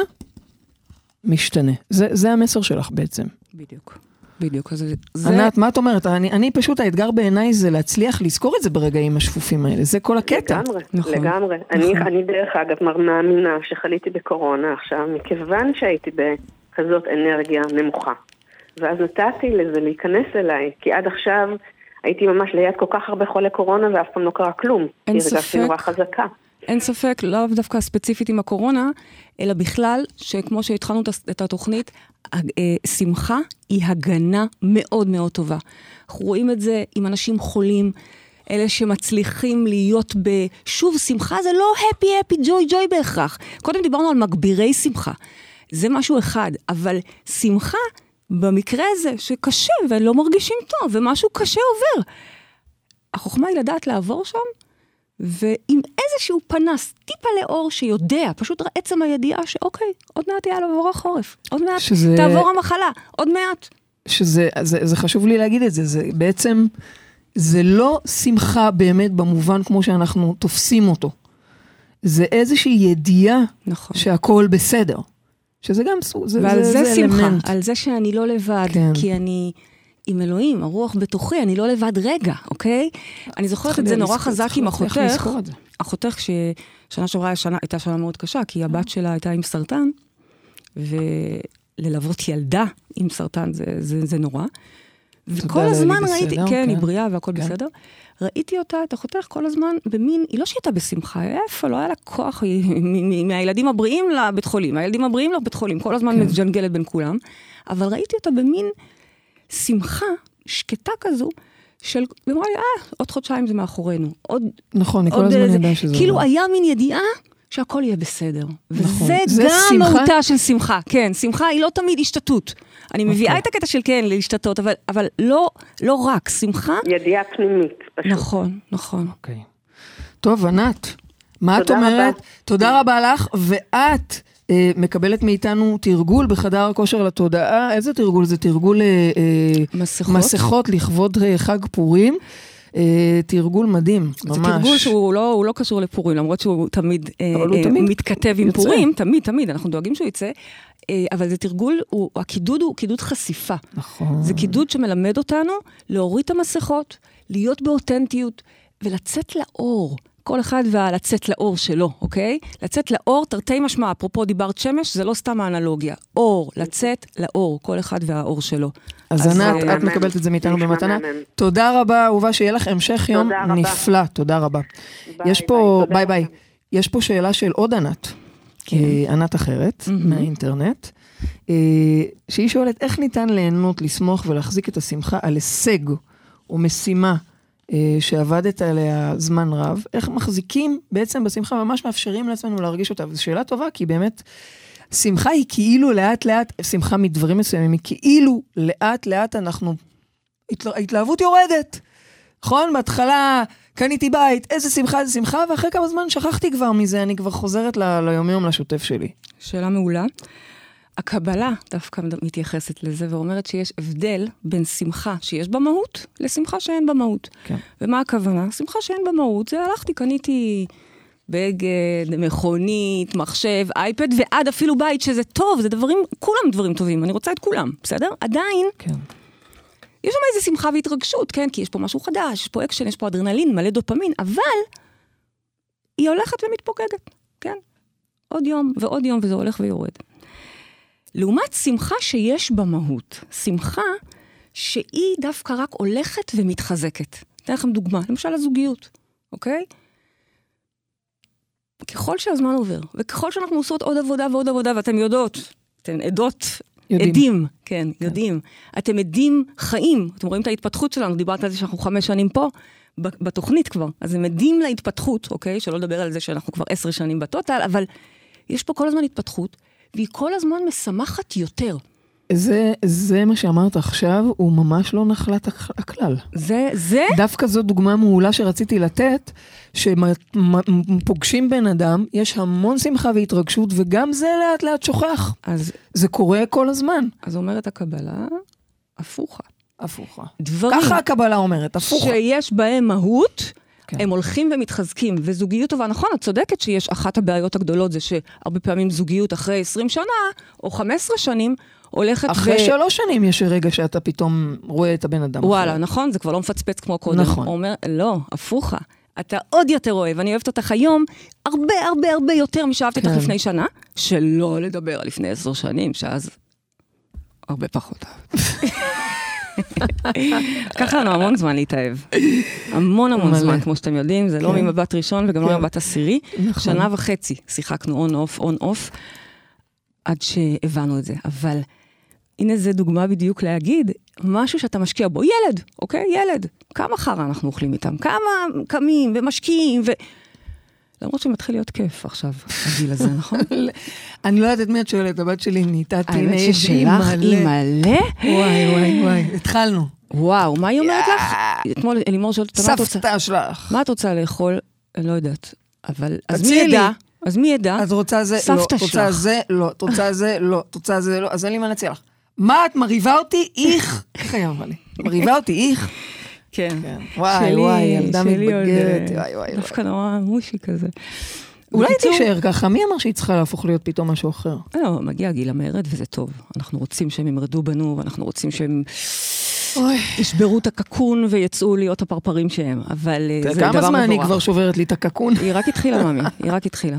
משתנה. זה, זה המסר שלך בעצם. בדיוק. בדיוק, אז זה... ענת, מה את אומרת? אני, אני פשוט, האתגר בעיניי זה להצליח לזכור את זה ברגעים השפופים האלה. זה כל הקטע. לגמרי, נכון. לגמרי. אני, אני דרך אגב מאמינה שחליתי בקורונה עכשיו, מכיוון שהייתי בכזאת אנרגיה נמוכה. ואז נתתי לזה להיכנס אליי, כי עד עכשיו הייתי ממש ליד כל כך הרבה חולי קורונה ואף פעם לא קרה כלום. אין כי הרגשתי ספק. נורא חזקה. אין ספק, לאו דווקא ספציפית עם הקורונה, אלא בכלל, שכמו שהתחלנו את התוכנית, אה, שמחה היא הגנה מאוד מאוד טובה. אנחנו רואים את זה עם אנשים חולים, אלה שמצליחים להיות ב... שוב, שמחה זה לא הפי הפי ג'וי ג'וי בהכרח. קודם דיברנו על מגבירי שמחה. זה משהו אחד, אבל שמחה, במקרה הזה, שקשה ולא מרגישים טוב, ומשהו קשה עובר. החוכמה היא לדעת לעבור שם, ועם איזשהו פנס, טיפה לאור שיודע, פשוט עצם הידיעה שאוקיי, עוד מעט יהיה לעבור החורף, עוד מעט שזה- תעבור המחלה, עוד מעט. שזה זה, זה חשוב לי להגיד את זה, זה בעצם, זה לא שמחה באמת במובן כמו שאנחנו תופסים אותו. זה איזושהי ידיעה נכון. שהכל בסדר. שזה גם סוג, זה, ועל זה, זה, זה שמחה, אלמנט. על זה שאני לא לבד, כן. כי אני עם אלוהים, הרוח בתוכי, אני לא לבד רגע, אוקיי? אני זוכרת את זה נורא חזק עם אחותך. אחותך, ששנה שעברה הייתה שנה מאוד קשה, כי הבת שלה הייתה עם סרטן, וללוות ילדה עם סרטן זה, זה, זה נורא. וכל הזמן בסדר, ראיתי, כן, כן. היא בריאה והכל כן. בסדר. ראיתי אותה, את אחותך, כל הזמן במין, היא לא שהייתה בשמחה, איפה, לא היה לה כוח, היא מהילדים הבריאים לבית חולים, הילדים הבריאים לבית חולים, כל הזמן כן. מג'נגלת בין כולם. אבל ראיתי אותה במין שמחה שקטה כזו, של, היא אמרה לי, אה, עוד חודשיים זה מאחורינו, עוד נכון, אני כל עוד הזמן ידעה שזה... כאילו. היה מין ידיעה שהכל יהיה בסדר. נכון. וזה זה גם שמחה? מהותה של שמחה. כן, שמחה היא לא תמיד השתתות. אני מביאה אוקיי. את הקטע של כן, להשתתות, אבל, אבל לא, לא רק. שמחה, ידיעה פנימית, פשוט. נכון, נכון. אוקיי. טוב, ענת, מה את תודה אומרת? רבה. תודה רבה לך, ואת מקבלת מאיתנו תרגול בחדר הכושר לתודעה. איזה תרגול? זה תרגול אה, אה, מסכות. מסכות לכבוד אה, חג פורים. אה, תרגול מדהים, ממש. זה תרגול שהוא לא, לא קשור לפורים, למרות שהוא תמיד, אה, אה, תמיד מתכתב עם יוצא. פורים, תמיד, תמיד, אנחנו דואגים שהוא יצא. אה, אבל זה תרגול, הוא, הקידוד הוא קידוד חשיפה. נכון. זה קידוד שמלמד אותנו להוריד את המסכות, להיות באותנטיות ולצאת לאור. כל אחד והלצאת לאור שלו, אוקיי? לצאת לאור, תרתי משמע, אפרופו דיברת שמש, זה לא סתם האנלוגיה. אור, לצאת לאור, כל אחד והאור שלו. אז אז, ענת, אה, את מקבלת את זה מאיתנו במתנה. תודה רבה, אהובה, שיהיה לך המשך יום. נפלא. תודה רבה. יש פה, ביי, ביי. יש פה שאלה של עוד ענת, כן. אה, ענת אחרת. מהאינטרנט, אה, שהיא שואלת איך ניתן ליהנות, לשמוח ולהחזיק את השמחה על הישג או משימה שעבדת עליה זמן רב, איך מחזיקים בעצם בשמחה, ממש מאפשרים לעצמנו להרגיש אותה. וזו שאלה טובה, כי באמת, שמחה היא כאילו לאט לאט, שמחה מדברים מסוימים, היא כאילו לאט לאט אנחנו, התלה- ההתלהבות יורדת. נכון? בהתחלה קניתי בית, איזה שמחה, איזה שמחה, ואחרי כמה זמן שכחתי כבר מזה, אני כבר חוזרת ל- ליומיום, לשוטף שלי. שאלה מעולה. הקבלה דווקא מתייחסת לזה ואומרת שיש הבדל בין שמחה שיש בה מהות לשמחה שאין בה מהות. כן. ומה הכוונה? שמחה שאין בה מהות זה הלכתי, קניתי בגד, מכונית, מחשב, אייפד, ועד אפילו בית שזה טוב, זה דברים, כולם דברים טובים, אני רוצה את כולם, בסדר? עדיין, כן. יש שם איזה שמחה והתרגשות, כן? כי יש פה משהו חדש, יש פה אקשן, יש פה אדרנלין, מלא דופאמין, אבל היא הולכת ומתפוגגת, כן? עוד יום ועוד יום, וזה הולך ויורד. לעומת שמחה שיש בה מהות, שמחה שהיא דווקא רק הולכת ומתחזקת. אתן לכם דוגמה, למשל הזוגיות, אוקיי? ככל שהזמן עובר, וככל שאנחנו עושות עוד עבודה ועוד עבודה, ואתן יודעות, אתן עדות, יודעים. עדים, כן, יודעים. אתם עדים חיים, אתם רואים את ההתפתחות שלנו, דיברת על זה שאנחנו חמש שנים פה, בתוכנית כבר, אז הם עדים להתפתחות, אוקיי? שלא לדבר על זה שאנחנו כבר עשר שנים בטוטל, אבל יש פה כל הזמן התפתחות, והיא כל הזמן משמחת יותר. זה, זה מה שאמרת עכשיו, הוא ממש לא נחלת הכ- הכלל. זה, זה, דווקא זו דוגמה מעולה שרציתי לתת, שפוגשים בן אדם, יש המון שמחה והתרגשות, וגם זה לאט לאט שוכח. אז, זה קורה כל הזמן. אז אומרת הקבלה, הפוכה. הפוכה. דברים ככה הקבלה אומרת, הפוכה. שיש בהם מהות, כן. הם הולכים ומתחזקים, וזוגיות טובה, נכון, את צודקת שיש אחת הבעיות הגדולות זה שהרבה פעמים זוגיות אחרי 20 שנה, או 15 שנים, הולכת אחרי שלוש שנים יש רגע שאתה פתאום רואה את הבן אדם. וואלה, אחרת. נכון, זה כבר לא מפצפץ כמו קודם. נכון. אומר, לא, הפוכה. אתה עוד יותר אוהב, אני אוהבת אותך היום הרבה הרבה הרבה יותר משאהבתי אותך כן. לפני שנה, שלא לדבר על לפני עשר שנים, שאז הרבה פחות אהבת. [laughs] [laughs] לקח לנו המון זמן להתאהב. המון המון. זמן, כמו שאתם יודעים, זה לא כן. ממבט ראשון וגם לא כן. ממבט עשירי. נכון. שנה וחצי שיחקנו on off, on off, עד שהבנו את זה. אבל הנה זה דוגמה בדיוק להגיד, משהו שאתה משקיע בו, ילד, אוקיי? ילד. כמה חרא אנחנו אוכלים איתם? כמה קמים ומשקיעים ו... למרות שמתחיל להיות כיף עכשיו, הגיל הזה, [laughs] נכון? אני לא יודעת מי את שואלת, הבת שלי נהייתה האמת טינאייג' ששלך היא מלא. וואי וואי וואי, התחלנו. וואו, מה היא אומרת לך? אתמול אלימור שואלת אותה, מה את רוצה? סבתא שלך. מה את רוצה לאכול? אני לא יודעת. אבל, אז מי. ידע? אז מי ידע? את רוצה זה? לא. סבתא את רוצה שלך. זה? לא. את רוצה זה? לא. את רוצה זה? לא. אז אין לי מה להציע לך. מה את מרהיבה אותי? איך. איך היה אמרה לי? מרהיבה אותי? איך. כן. כן. וואי וואי, ילדה מתבגרת. אה, וואי וואי. דווקא נורא מושי כזה. אולי תישאר ככה, מי אמר שהיא צריכה להפוך להיות פתאום משהו אחר? לא, מגיע גיל המרד וזה טוב. אנחנו רוצים שהם ימרדו בנו, ואנחנו רוצים שהם. ישברו את הקקון ויצאו להיות הפרפרים שהם, אבל אה, זה דבר מבורך. כמה זמן אני כבר שוברת לי את הקקון? היא רק התחילה, ממי, היא רק התחילה.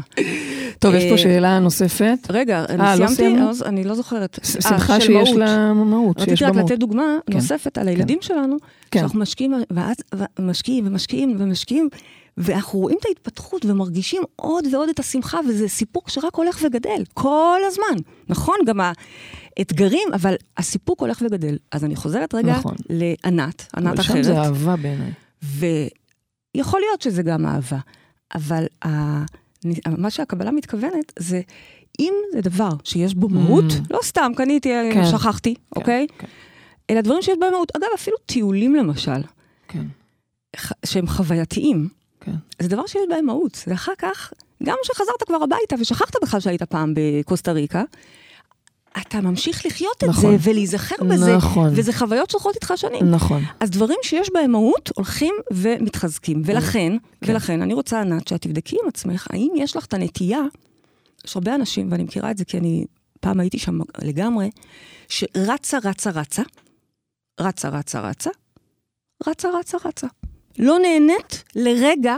טוב, יש פה אה, שאלה נוספת. רגע, אני אה, לא סיימתי? אני לא זוכרת. שמחה שיש. לה מהות, שיש רציתי בה רק מהות. לתת דוגמה כן. נוספת על הילדים שלנו, כן. שאנחנו משקיעים, ואז משקיעים ומשקיעים ומשקיעים, ואנחנו רואים את ההתפתחות ומרגישים עוד ועוד את השמחה, וזה סיפוק שרק הולך וגדל, כל הזמן. נכון, גם האתגרים, אבל הסיפוק הולך וגדל. אז אני חוזרת רגע נכון. לענת, ענת אבל שם אחרת. זה אהבה בעיניי. ויכול להיות שזה גם אהבה, אבל ה... מה שהקבלה מתכוונת זה, אם זה דבר שיש בו מהות, Mm. לא סתם קניתי, כן. שכחתי, אוקיי? כן. אלא דברים שיש בהם מהות. אגב, אפילו טיולים למשל, כן, שהם חווייתיים, כן. זה דבר שיש בהם מהות. ואחר כך, גם כשחזרת כבר הביתה ושכחת בכלל שהיית פעם בקוסטה ריקה, אתה ממשיך לחיות את נכון. זה ולהיזכר בזה, נכון. וזה חוויות שהולכות איתך שנים. נכון. אז דברים שיש בהם מהות הולכים ומתחזקים. ולכן, כן. ולכן אני רוצה, ענת, שאת תבדקי עם עצמך, האם יש לך את הנטייה, יש הרבה אנשים, ואני מכירה את זה כי אני פעם הייתי שם לגמרי, שרצה, רצה, רצה, רצה, רצה, רצה, רצה, רצה, רצה. לא נהנית לרגע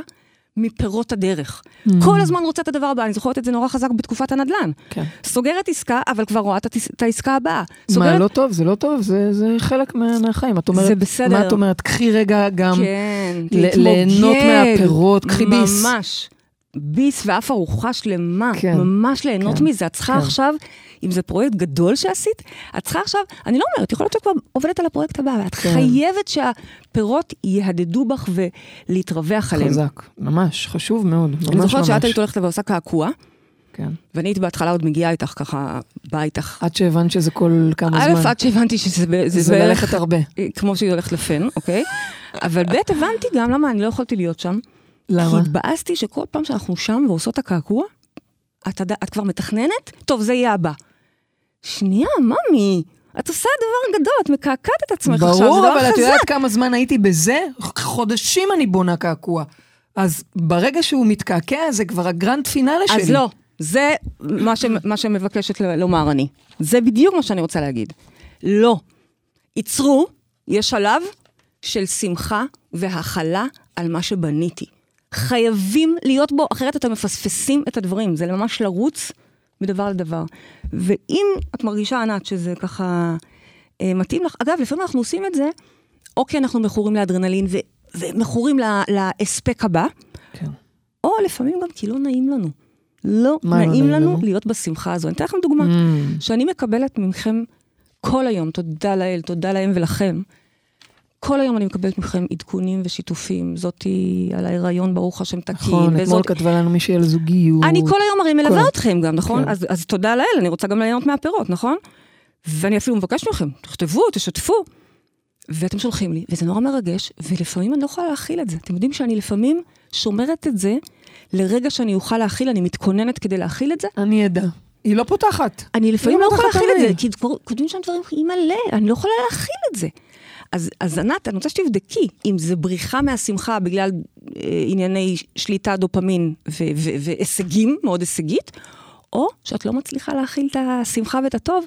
מפירות הדרך. Mm. כל הזמן רוצה את הדבר הבא, אני זוכרת את זה נורא חזק בתקופת הנדל"ן. כן. סוגרת עסקה, אבל כבר רואה את העסקה הבאה. מה, סוגרת לא טוב? זה לא טוב, זה זה חלק מה- מהחיים. את אומרת, זה בסדר. מה את אומרת? קחי רגע גם כן. ליהנות מהפירות, קחי ביס. ממש. ביס ואף ארוחה שלמה, כן, ממש ליהנות כן, מזה. את צריכה כן. עכשיו, אם זה פרויקט גדול שעשית, את צריכה עכשיו, אני לא אומרת, יכול להיות שאת כבר עובדת על הפרויקט הבא, ואת כן. חייבת שהפירות יהדהדו בך ולהתרווח עליהם. חזק, ממש, חשוב מאוד, ממש ממש. אני זוכרת שאת היית הולכת ועושה קעקוע, כן. ואני הייתי בהתחלה עוד מגיעה איתך ככה, באה איתך. עד שהבנת שזה כל כמה א', זמן. עד שהבנתי שזה ב- זה זה בערך ללכת הרבה. כמו שהיא הולכת לפן, אוקיי? אבל ב', הבנתי גם למה אני לא יכולתי להיות שם. למה? כי התבאסתי שכל פעם שאנחנו שם ועושות את הקעקוע, את, את כבר מתכננת? טוב, זה יהיה הבא. שנייה, ממי, את עושה דבר גדול, את מקעקעת את עצמך עכשיו, זה ברור, דבר אבל את חזק. יודעת כמה זמן הייתי בזה? חודשים אני בונה קעקוע. אז ברגע שהוא מתקעקע, זה כבר הגרנד פינאלה שלי. אז לא, זה מה, ש, מה שמבקשת לומר אני. זה בדיוק מה שאני רוצה להגיד. לא. עצרו, יש שלב של שמחה והכלה על מה שבניתי. חייבים להיות בו, אחרת אתם מפספסים את הדברים. זה ממש לרוץ מדבר לדבר. ואם את מרגישה, ענת, שזה ככה אה, מתאים לך, אגב, לפעמים אנחנו עושים את זה, או כי אנחנו מכורים לאדרנלין ו- ומכורים להספק הבא, כן. או לפעמים גם כי לא נעים לנו. לא לא נעים נעים לנו לנו? להיות בשמחה הזו. אני אתן לכם דוגמה. Mm. שאני מקבלת מכם כל היום, תודה לאל, תודה להם ולכם. כל היום אני מקבלת מכם עדכונים ושיתופים. זאתי על ההיריון, ברוך השם, תקין. נכון, אתמול וזאת... כתבה לנו מישהי על זוגיות. אני כל היום הרי מלווה כל- אתכם גם, נכון? כן. אז, אז תודה לאל, אני רוצה גם ליהנות מהפירות, נכון? ואני אפילו מבקשת מכם, תכתבו, תשתפו. ואתם שולחים לי, וזה נורא מרגש, ולפעמים אני לא יכולה להכיל את זה. אתם יודעים שאני לפעמים שומרת את זה לרגע שאני אוכל להכיל, אני מתכוננת כדי להכיל את זה. אני אדע. היא לא פותחת. אני לפעמים לא לא יכולה להכיל את זה. כי כותבים שם דברים, היא מלא, אני לא יכולה להכיל את זה. אז, אז ענת, אני רוצה שתבדקי אם זה בריחה מהשמחה בגלל אה, ענייני שליטה, דופמין ו- ו- והישגים, מאוד הישגית, או שאת לא מצליחה להכיל את השמחה ואת הטוב,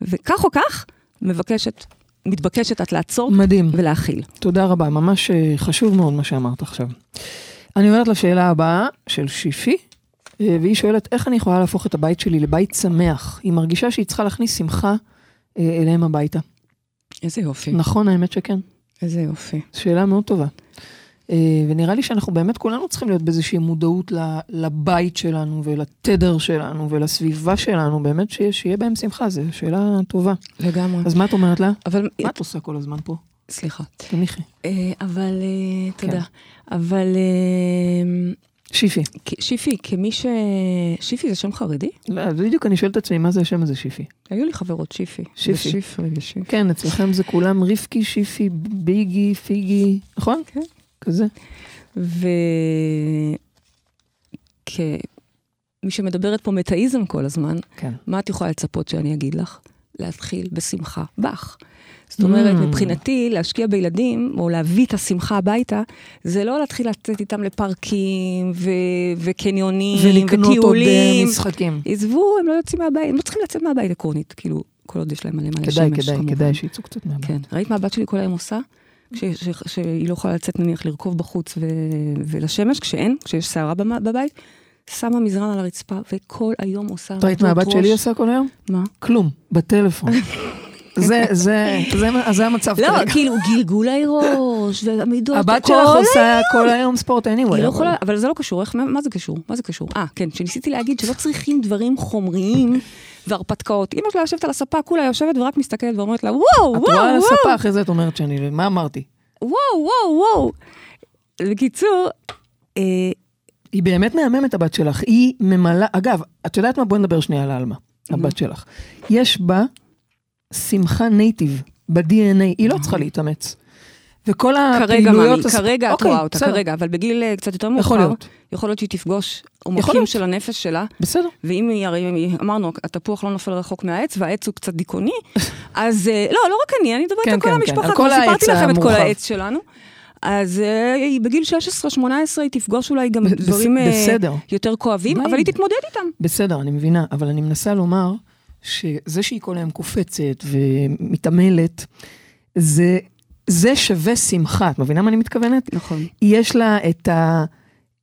וכך או כך, מבקשת, מתבקשת את לעצור מדהים. ולהכיל. תודה רבה, ממש אה, חשוב מאוד מה שאמרת עכשיו. אני עוברת לשאלה הבאה של שיפי, אה, והיא שואלת איך אני יכולה להפוך את הבית שלי לבית שמח. היא מרגישה שהיא צריכה להכניס שמחה אה, אליהם הביתה. איזה יופי. נכון, האמת שכן. איזה יופי. שאלה מאוד טובה. אה, ונראה לי שאנחנו באמת כולנו צריכים להיות באיזושהי מודעות לבית שלנו ולתדר שלנו ולסביבה שלנו, באמת שיש- שיהיה בהם שמחה, זו שאלה טובה. לגמרי. אז מה את אומרת לה? אבל, מה את עושה כל הזמן פה? סליחה. תניחי. אה, אבל, אה, כן. תודה. אבל... שיפי. שיפי, כמי ש... שיפי זה שם חרדי? לא, בדיוק אני שואלת את עצמי, מה זה השם הזה שיפי? היו לי חברות שיפי. שיפי. ושיפרי ושיפי. כן, אצלכם זה כולם רבקי, שיפי, ביגי, פיגי, נכון? כן. כזה. וכמי שמדברת פה מטאיזם כל הזמן, כן. מה את יכולה לצפות שאני אגיד לך? להתחיל בשמחה, בך. זאת אומרת, Mm. מבחינתי, להשקיע בילדים, או להביא את השמחה הביתה, זה לא להתחיל לצאת איתם לפארקים, ו- וקניונים, ולקנות עוד אה, וטיולים. משחקים. עזבו, הם לא יוצאים מהבית, הם לא צריכים לצאת מהבית עקרונית, כאילו, כל עוד יש להם מלא מלא כדאי, שמש, כדאי, כמובן. כדאי שיצאו קצת מהבית. כן. ראית מה הבת שלי כל היום עושה? כש- ש- שהיא לא יכולה לצאת נניח לרכוב בחוץ ו- ולשמש, כשאין, כשיש סערה בבית, שמה מזרן על הרצפה, וכל היום עושה... את ראית מה הבת שלי. עושה כל היום? מה? כלום, בטלפון. זה, [laughs] זה, זה, זה המצב לא, כרגע. כאילו גלגולי ראש, ועמידות, הבת שלך היום. עושה כל היום ספורט anyway. היא לא יכולה, אבל זה לא קשור, איך, מה, זה קשור? מה זה קשור? אה, כן, שניסיתי להגיד שלא צריכים דברים חומריים והרפתקאות. אמא שלה יושבת על הספה, כולה יושבת ורק מסתכלת ואומרת לה, וואו, את וואו, רואה על וואו, הספה, אחרי זה את אומרת שאני, מה אמרתי? וואו, וואו, וואו. בקיצור, אה, היא באמת מהממת הבת שלך, היא ממלאה, אגב, את יודעת מה? בואי נדבר שנייה על עלמה, הבת שלך. יש בה שמחה נייטיב, ב-DNA, היא לא צריכה להתאמץ. וכל כרגע, הפעילויות... ממי, הספ- כרגע את אוקיי, רואה אותה, בסדר, כרגע, אבל בגיל אה, קצת יותר יכול מאוחר, להיות. יכול להיות שהיא תפגוש יכול עומקים. של הנפש שלה, בסדר. ואם היא, הרי היא- אמרנו, התפוח לא נופל רחוק מהעץ, והעץ הוא קצת דיכאוני, אז אה, לא, לא רק אני, אני מדברת כן, על כל כן, כן, המשפחה, על כבר סיפרתי לכם את כל המורחב. העץ שלנו. אז אה, היא בגיל 16-18 היא תפגוש אולי גם ב- דברים אה, בסדר. יותר כואבים. אבל היא תתמודד איתם. בסדר, אני מבינה, אבל אני מנסה לומר שזה שהיא כל היום קופצת ומתעמלת, זה, זה שווה שמחה, את מבינה מה אני מתכוונת? נכון. יש לה את ה...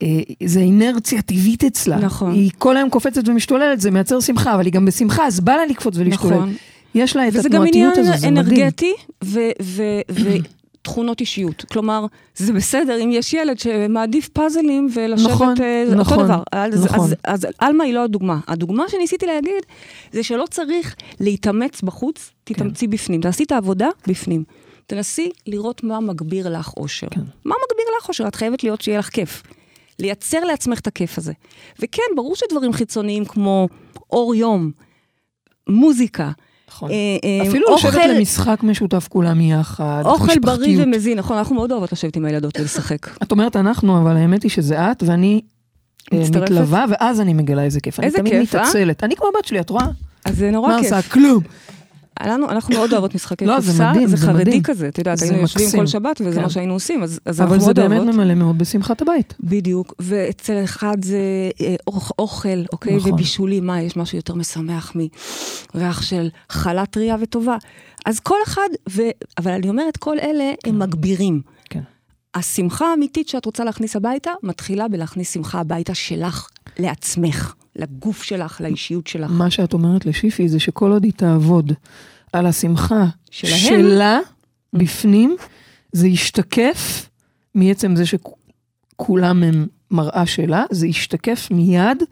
אה, זה אינרציה טבעית אצלה. נכון. היא כל היום קופצת ומשתוללת, זה מייצר שמחה, אבל היא גם בשמחה, אז בא לה לקפוץ ולהשתולל. נכון. יש לה את וזה גם עניין התנועתיות הזו, זה מדהים. אנרגטי, ו- ו- ו- תכונות אישיות. כלומר, זה בסדר אם יש ילד שמעדיף פאזלים ולשבת נכון, אה, נכון, אותו דבר. אז, נכון. אז, אז עלמה היא לא הדוגמה. הדוגמה שניסיתי להגיד, זה שלא צריך להתאמץ בחוץ, תתאמצי בפנים. תעשי את העבודה בפנים. תנסי לראות מה מגביר לך אושר. כן. מה מגביר לך אושר? את חייבת להיות שיהיה לך כיף. לייצר לעצמך את הכיף הזה. וכן, ברור שדברים חיצוניים כמו אור יום, מוזיקה, נכון. אה, אה, אפילו לשבת למשחק משותף כולם יחד, אוכל בריא. ומזין, נכון, אנחנו מאוד אוהבות לשבת עם הילדות ולשחק. את אומרת אנחנו, אבל האמת היא שזה את ואני אה? מתלווה, ואז אני מגלה איזה כיף. איזה אני תמיד כיף, אה? מתעצלת. אני כמו הבת שלי, את רואה? אז זה נורא מה כיף. עושה? כלום. לנו, אנחנו מאוד אוהבות משחקי לא, זה קופסה, מדהים, זה זה חרדי מדהים. כזה, את יודעת, זה היינו יושבים. כל שבת וזה כן. מה שהיינו עושים, אז, אז אבל אנחנו זה מאוד באמת אוהבות. ממלא מאוד בשמחת הבית. בדיוק, ואצל אחד זה אה, אוכ- אוכל, אוקיי? נכון. ובישולים, מה, יש משהו יותר משמח מריח של חלה טריה וטובה. אז כל אחד, ו... אבל אני אומרת, כל אלה הם מגבירים. כן. השמחה האמיתית שאת רוצה להכניס הביתה, מתחילה בלהכניס שמחה הביתה שלך, לעצמך, לגוף שלך, לאישיות שלך. מה שאת אומרת לשיפי זה שכל עוד היא תעבוד על השמחה שלהם. שלה בפנים, זה ישתקף מעצם זה שכולם הם מראה שלה, זה ישתקף מיד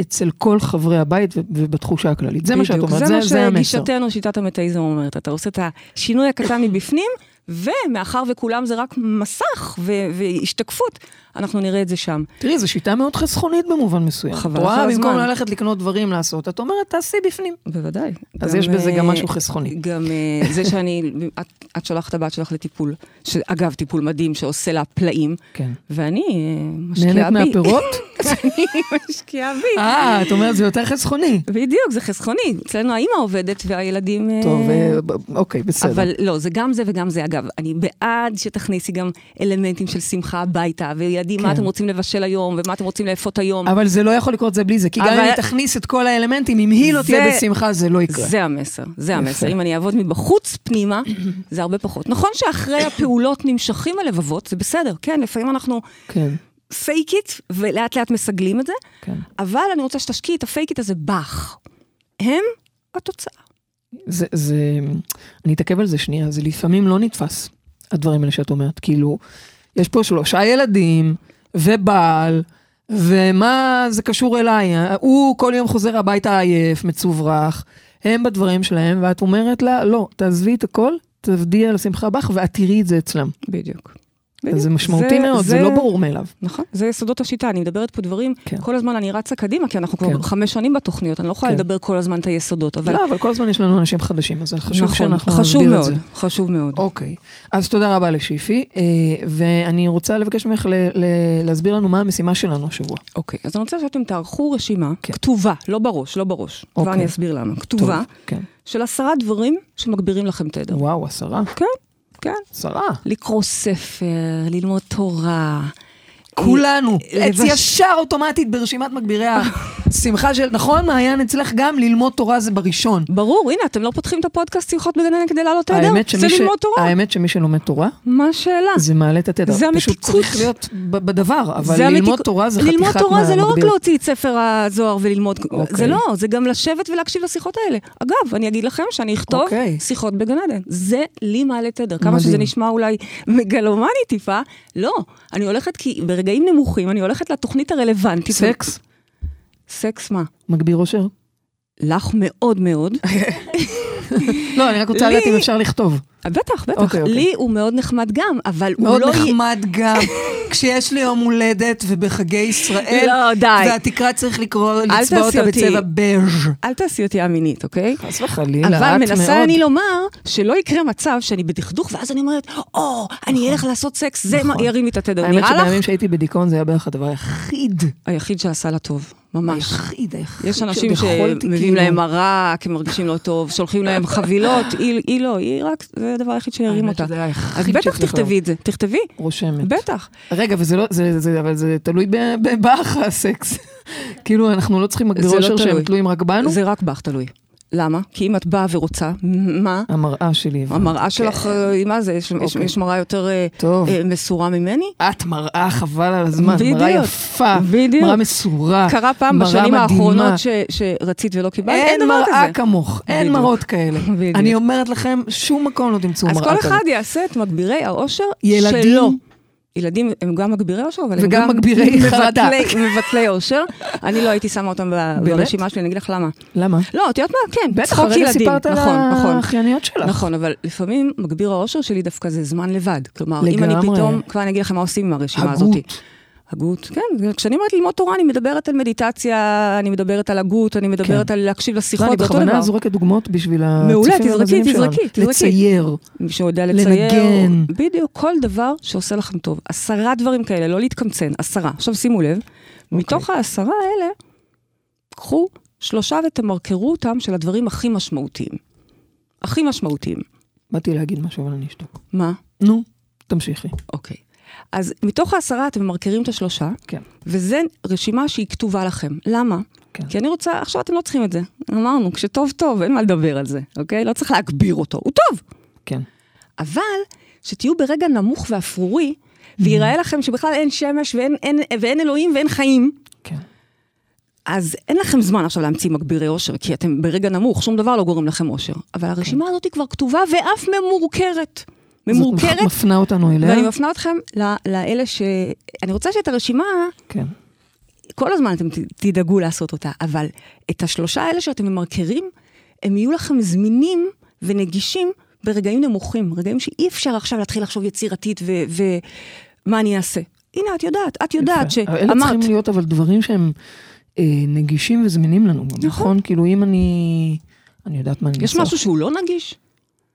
אצל כל חברי הבית ובתחושה הכללית. זה מה שאת בדיוק, אומרת, זה זה, זה מה המסר. שגישתנו, שיטת המטאיזם אומרת, אתה עושה את השינוי הקטן מבפנים, ומאחר וכולם זה רק מסך והשתקפות, אנחנו נראה את זה שם. תראי, זו שיטה מאוד חסכונית במובן מסוים. חבל רואה, לך במקום הזמן. ללכת לקנות דברים לעשות, את אומרת, תעשי בפנים. בוודאי. אז יש בזה גם אה, משהו חסכוני. גם אה, זה שאני, את, את שולחת את הבת שלך לטיפול, שאגב, טיפול מדהים שעושה לה פלאים, כן. ואני אה, משקיעה נהנית בי. מהפירות? [laughs] אני משקיעה בי. אה, את אומרת, זה יותר חסכוני. בדיוק, זה חסכוני. אצלנו האימא עובדת והילדים... טוב, אוקיי, בסדר. אבל לא, זה גם זה וגם זה. אגב, אני בעד שתכניסי גם אלמנטים של שמחה הביתה, וילדים, מה כן. אתם רוצים לבשל היום, ומה אתם רוצים לאפות היום. אבל זה לא יכול לקרות זה בלי זה, כי גם אבל- אם היא תכניס את כל האלמנטים, אם היא לא תהיה זה- בשמחה, זה לא יקרה. זה המסר, זה. המסר. אם אני אעבוד מבחוץ פנימה, [clears throat] זה הרבה פחות. נכון שאחרי הפעולות נמשכים הלבבות, זה בסדר, כן, לפעמים אנחנו כן, fake it, ולאט לאט מסגלים את זה, כן. אבל אני רוצה שתשקיעי את ה fake it הזה בך. הם התוצאה. זה, זה, אני אתעכב על זה שנייה, זה לפעמים לא נתפס, הדברים האלה שאת אומרת. כאילו, יש פה שלושה ילדים, ובעל, ומה זה קשור אליי? הוא כל יום חוזר הביתה עייף, מצוברח, הם בדברים שלהם, ואת אומרת לה, לא, תעזבי את הכל, תעבדי על השמחה בך, ואת תראי את זה אצלם. בדיוק. אז זה משמעותי מאוד, זה לא ברור מאליו. נכון, זה יסודות השיטה, אני מדברת פה דברים, כן. כל הזמן אני רצה קדימה, כי אנחנו כן. כבר חמש שנים בתוכניות, אני לא יכולה כן. לדבר כל הזמן את היסודות, אבל... לא, אבל כל הזמן יש לנו אנשים חדשים, אז חשוב נכון, שאנחנו חשוב נסביר את מאוד, זה. חשוב מאוד. אוקיי, אז תודה רבה לשיפי, אה, ואני רוצה לבקש ממך ל- ל- להסביר לנו מה המשימה שלנו השבוע. אוקיי, אז אני רוצה שאתם תערכו רשימה כן. כתובה, לא בראש, לא בראש, אוקיי. ואני אסביר למה. כתובה טוב, כן. של עשרה דברים שמגבירים לכם תדר. וואו, עשרה. כן, כן. עשרה. לקרוא ספר, ללמוד תורה. כולנו. אצלי ישר אוטומטית ברשימת מגבירי השמחה של, נכון, מעיין, אצלך גם ללמוד תורה זה בראשון. ברור, הנה, אתם לא פותחים את הפודקאסט שיחות עדן כדי לעלות תדר? זה ללמוד תורה. האמת שמי שלומד תורה, מה השאלה? זה מעלה את התדר. זה פשוט המתיקות. צריך להיות בדבר, אבל ללמוד תורה זה חתיכת ללמוד תורה זה לא רק מהמגביר. להוציא את ספר הזוהר וללמוד, אוקיי. זה לא, זה גם לשבת ולהקשיב לשיחות האלה. אגב, אני אגיד לכם שאני אכתוב אוקיי. שיחות בגן עדן. זה לי מעלה תדר. כמה. שזה נשמע אולי מגלומני טיפה, לא. אני הולכת כי ברגעים נמוכים, אני הולכת לתוכנית הרלוונטית. סקס, סקס מה? מגביר אושר. לך מאוד מאוד. [laughs] לא, אני רק רוצה לדעת אם אפשר לכתוב. בטח, בטח. אוקיי, אוקיי. לי הוא מאוד נחמד גם, אבל הוא מאוד לא... י- נחמד גם, [laughs] כשיש לי יום הולדת ובחגי ישראל, לא, די. והתקרה צריך לקרוא, תעשי אותה אותי. בצבע בז'. אל תעשי אותי המינית, אוקיי? חס וחלילה, את אבל מאוד. מנסה אני לומר שלא יקרה מצב שאני בדכדוך, ואז אני אומרת, או, אני אלך לעשות סקס, זה מה נכון. ירים לי את התדר. האמת נראה לך? שבימים שהייתי בדיכאון זה היה בערך הדבר היחיד, היחיד שעשה לה טוב, ממש. היחיד, היחיד. יש אנשים שמביאים להם מרק, הם מרגישים לא טוב, שולחים להם חבילות, [laughs] היא היא לא, היא רק, זה הדבר היחיד שירים אותה. אז בטח תכתבי את זה, תכתבי, רושמת. בטח. רגע, וזה לא, זה, זה, אבל זה תלוי בבאך הסקס. [laughs] כאילו, אנחנו לא צריכים מגביר זה לא שהם תלוי. תלויים רק בנו? זה רק בך תלוי. למה? כי אם את באה ורוצה, מה? המראה שלי. המראה שלך, אה, מה זה? יש- אוקיי. יש מראה יותר אה, טוב. אה, מסורה ממני? את מראה חבל על הזמן, בדיוק. מראה יפה, בדיוק. מראה מסורה, קרה פעם מראה בשנים מדהימה. האחרונות ש- שרצית ולא קיבלת? אין דבר מראה כזה. כמוך, אין. מראות כאלה. [laughs] אני אומרת לכם, שום מקום לא תמצאו אז מראה כל כזאת. אחד יעשה את מגבירי האושר ילדים. שלו. ילדים הם גם מגבירי אושר, אבל הם גם מגבירי חרדה. מבטלי אושר. אני לא הייתי שמה אותם? ברשימה שלי, אני אגיד לך למה. למה? לא, את יודעת מה? כן, בטח, הרגע ילדים. סיפרת על נכון, נכון. האחייניות שלך. נכון, אבל לפעמים מגביר האושר שלי דווקא זה זמן לבד. כלומר, אם אני. פתאום, כבר אני אגיד לכם מה עושים עם הרשימה הזאת. הגות. הגות, כן, כשאני אומרת ללמוד תורה, אני מדברת על מדיטציה, אני מדברת על הגות, אני מדברת כן. על להקשיב לא, לשיחות, אני זה אותו בכוונה דבר. זורקת דוגמאות בשביל מעולה, הצופים תזרקי, והמאזינים שלנו. תזרקי, תזרקי. לצייר. מישהו יודע לצייר. לנגן. בדיוק, כל דבר שעושה לכם טוב. עשרה דברים כאלה, לא להתקמצן, עשרה. עכשיו שימו לב, אוקיי. מתוך העשרה האלה, קחו שלושה ותמרקרו אותם של הדברים הכי משמעותיים. הכי משמעותיים. באתי להגיד משהו, אבל אני אשתוק. מה? נו, תמשיכי. אוקיי. אז מתוך העשרה אתם ממרקרים את השלושה, כן. וזה רשימה שהיא כתובה לכם. למה? כן. כי אני רוצה, עכשיו אתם לא צריכים את זה. אמרנו, כשטוב טוב, אין מה לדבר על זה, אוקיי? לא צריך להגביר אותו, הוא טוב. כן. אבל שתהיו ברגע נמוך ואפרורי, ויראה לכם שבכלל אין שמש ואין, אין, ואין אלוהים ואין חיים, כן. אז אין לכם זמן עכשיו להמציא מגבירי אושר, כי אתם ברגע נמוך, שום דבר לא גורם לכם אושר. אבל הרשימה הזאת היא כבר כתובה ואף ממורכרת. ממורכרת, זאת מפנה אותנו אליה. ואני מפנה אתכם לאלה ש... אני רוצה שאת הרשימה, כן. כל הזמן אתם תדאגו לעשות אותה, אבל את השלושה האלה שאתם ממרקרים, הם יהיו לכם זמינים ונגישים ברגעים נמוכים, רגעים שאי אפשר עכשיו להתחיל לחשוב יצירתית ו- ומה אני אעשה. הנה, את יודעת, את יודעת יפה. אלה שאמרת, צריכים להיות אבל דברים שהם אה, נגישים וזמינים לנו. גם, נכון? כאילו אם אני... אני יודעת מה אני יש אעשה. משהו שהוא לא נגיש?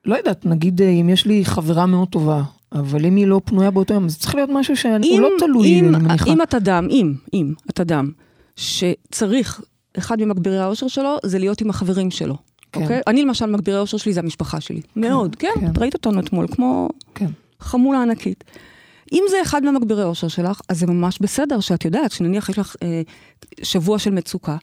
לא יודעת, נגיד אה, אם יש לי חברה מאוד טובה, אבל אם היא לא פנויה באותו יום, אז צריך להיות משהו שהוא לא תלוי, אם, אני מניחה. אם אתה אדם, אם, אם אתה אדם, שצריך, אחד ממגבירי האושר שלו, זה להיות עם החברים שלו. כן. אוקיי? אני למשל, מגבירי האושר שלי זה המשפחה שלי. מאוד, כן. כן. ראית אותנו אתמול, כמו כן. חמולה ענקית. אם זה אחד מהמגבירי האושר שלך, אז זה ממש בסדר שאת יודעת שנניח יש לך אה, שבוע של מצוקה,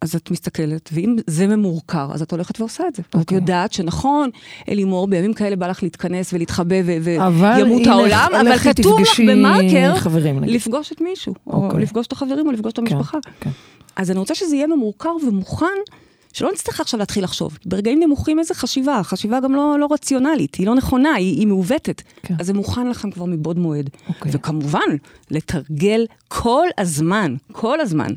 אז את מסתכלת, ואם זה ממורכר, אז את הולכת ועושה את זה. ואת אוקיי. יודעת שנכון, אלימור, בימים כאלה בא לך להתכנס ולהתחבא וימות העולם, אבל כתוב לך במרקר. לפגוש את מישהו, או אוקיי. לפגוש את החברים, או לפגוש את המשפחה. כן. אז אני רוצה שזה יהיה ממורכר ומוכן, שלא נצטרך עכשיו להתחיל לחשוב. ברגעים נמוכים איזה חשיבה, חשיבה גם לא, לא רציונלית, היא לא נכונה, היא, היא מעוותת. כן. אז זה מוכן לכם כבר מבעוד מועד. אוקיי. וכמובן, לתרגל כל הזמן, כל הזמן.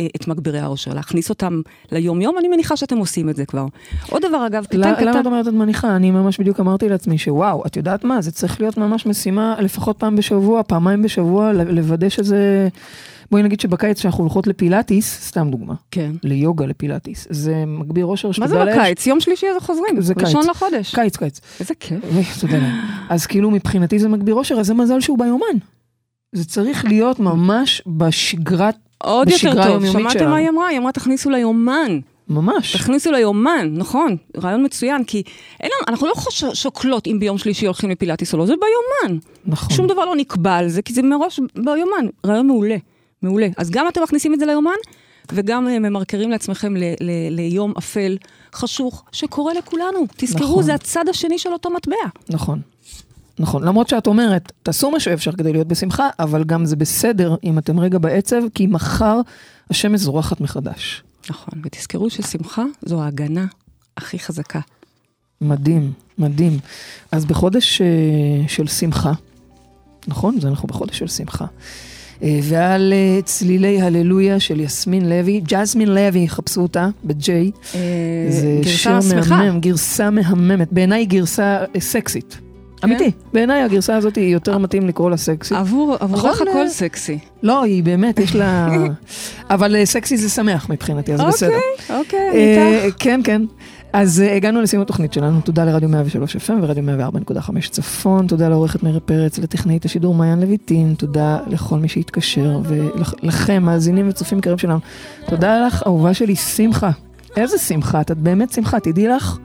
אה, את מגבירי האושר, להכניס אותם ליום-יום, אני מניחה שאתם עושים את זה כבר. עוד דבר, אגב, קטן, למה קטן. למה את אומרת את מניחה? אני ממש בדיוק אמרתי לעצמי שוואו, את יודעת מה, זה צריך להיות ממש משימה לפחות פעם בשבוע, פעמיים בשבוע, לוודא שזה... בואי נגיד שבקיץ שאנחנו הולכות לפילאטיס, סתם דוגמה, כן. ליוגה לפילאטיס, זה מגביר אושר, מה שתודה זה לאל, בקיץ? יום שלישי אז חוזרים. זה קיץ. ראשון לחודש. קיץ, קיץ. איזה כיף. [laughs] אז כאילו מבחינתי זה מגביר אושר, אז זה מזל שהוא ביומן. זה צריך להיות ממש בשגרת, עוד בשגרה יותר טוב, שמעתם. מה היא אמרה? היא אמרה, תכניסו ליומן. ממש. תכניסו ליומן, נכון, רעיון מצוין, כי אין לנו, אנחנו לא חוש- שוקלות אם ביום שלישי הולכים לפילאטיס או לא, זה ביומן. נכון. שום דבר לא נקבע על זה, כי זה מראש ביומן. רעיון מעולה, מעולה. אז גם אתם מכניסים את זה ליומן, וגם אה, ממרקרים לעצמכם ל- ל- ליום אפל, חשוך, שקורה לכולנו. תזכרו, נכון. זה הצד השני של אותו מטבע. נכון. נכון, למרות שאת אומרת, תעשו מה שאפשר כדי להיות בשמחה, אבל גם זה בסדר אם אתם רגע בעצב, כי מחר השמש זורחת מחדש. נכון, ותזכרו ששמחה זו ההגנה הכי חזקה. מדהים, מדהים. אז בחודש אה, של שמחה, נכון? זה אנחנו בחודש של שמחה. אה, ועל אה, צלילי הללויה של יסמין לוי, ג'זמין לוי, חפשו אותה, בג'יי. אה, זה שיר. מהמם, גרסה מהממת. בעיניי גרסה אה, סקסית. אמיתי, בעיניי הגרסה הזאת היא יותר מתאים לקרוא לה. עבור, עבורך הכל אה, סקסי. לא, היא באמת, יש לה... [laughs] אבל אה, סקסי זה שמח מבחינתי, אז בסדר. אוקיי, אוקיי, אני אה, איתך. כן, כן. אז הגענו לסיום התוכנית שלנו, תודה לרדיו 103 FM ורדיו 104.5 צפון, תודה לעורכת מירי פרץ, לטכנאית השידור מעיין לויטין, תודה לכל מי שהתקשר, ולכם, מאזינים וצופים יקרים שלנו. תודה לך, אהובה שלי, שמחה. איזה שמחה, את באמת שמחה, תדעי לך.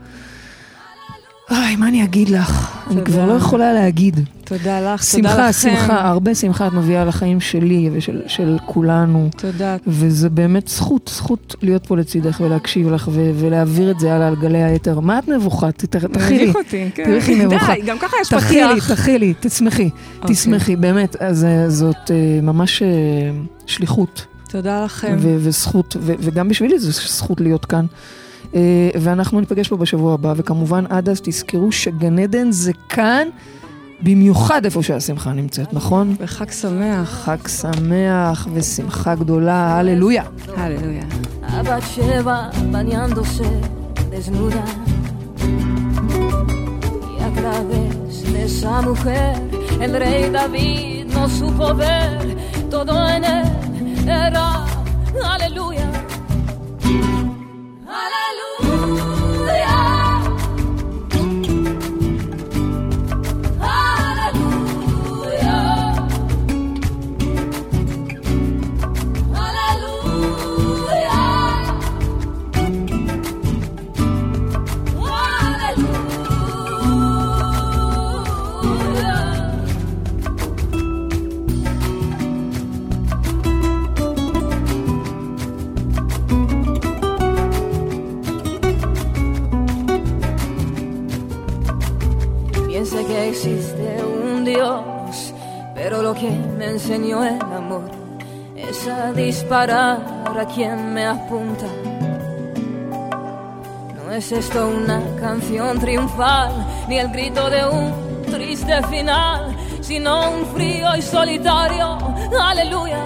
איי, מה אני אגיד לך? אני. כבר לא יכולה להגיד. תודה לך, שמחה, תודה לכם. שמחה, הרבה שמחה את מביאה לחיים שלי ושל של כולנו. תודה. וזה באמת זכות, זכות להיות פה לצידך ולהקשיב לך ו- ולהעביר את זה הלאה על גלי היתר. מה את נבוכה? ת- תכי לי. מביך אותי, כן. תראי נבוכה. די, גם ככה יש פתיח. תכי לי, תשמחי, אוקיי. תשמחי, באמת. אז אה, זאת אה, ממש אה, שליחות. תודה לכם. וזכות, וגם בשבילי זו זכות להיות כאן. אה, ואנחנו ניפגש פה בשבוע הבא, וכמובן עד אז תזכרו שגן עדן זה כאן, במיוחד איפה שהשמחה נמצאת, נכון? וחג שמח. חג שמח ושמחה גדולה, הללויה. הללויה. A Batsheba bañándose desnuda. Y a través de esa mujer, el rey David no supo ver. Todo en él era aleluya. Hallelujah. Existe un Dios, pero lo que me enseñó el amor es a disparar a quien me apunta. No es esto una canción triunfal, ni el grito de un triste final, sino un frío y solitario, aleluya,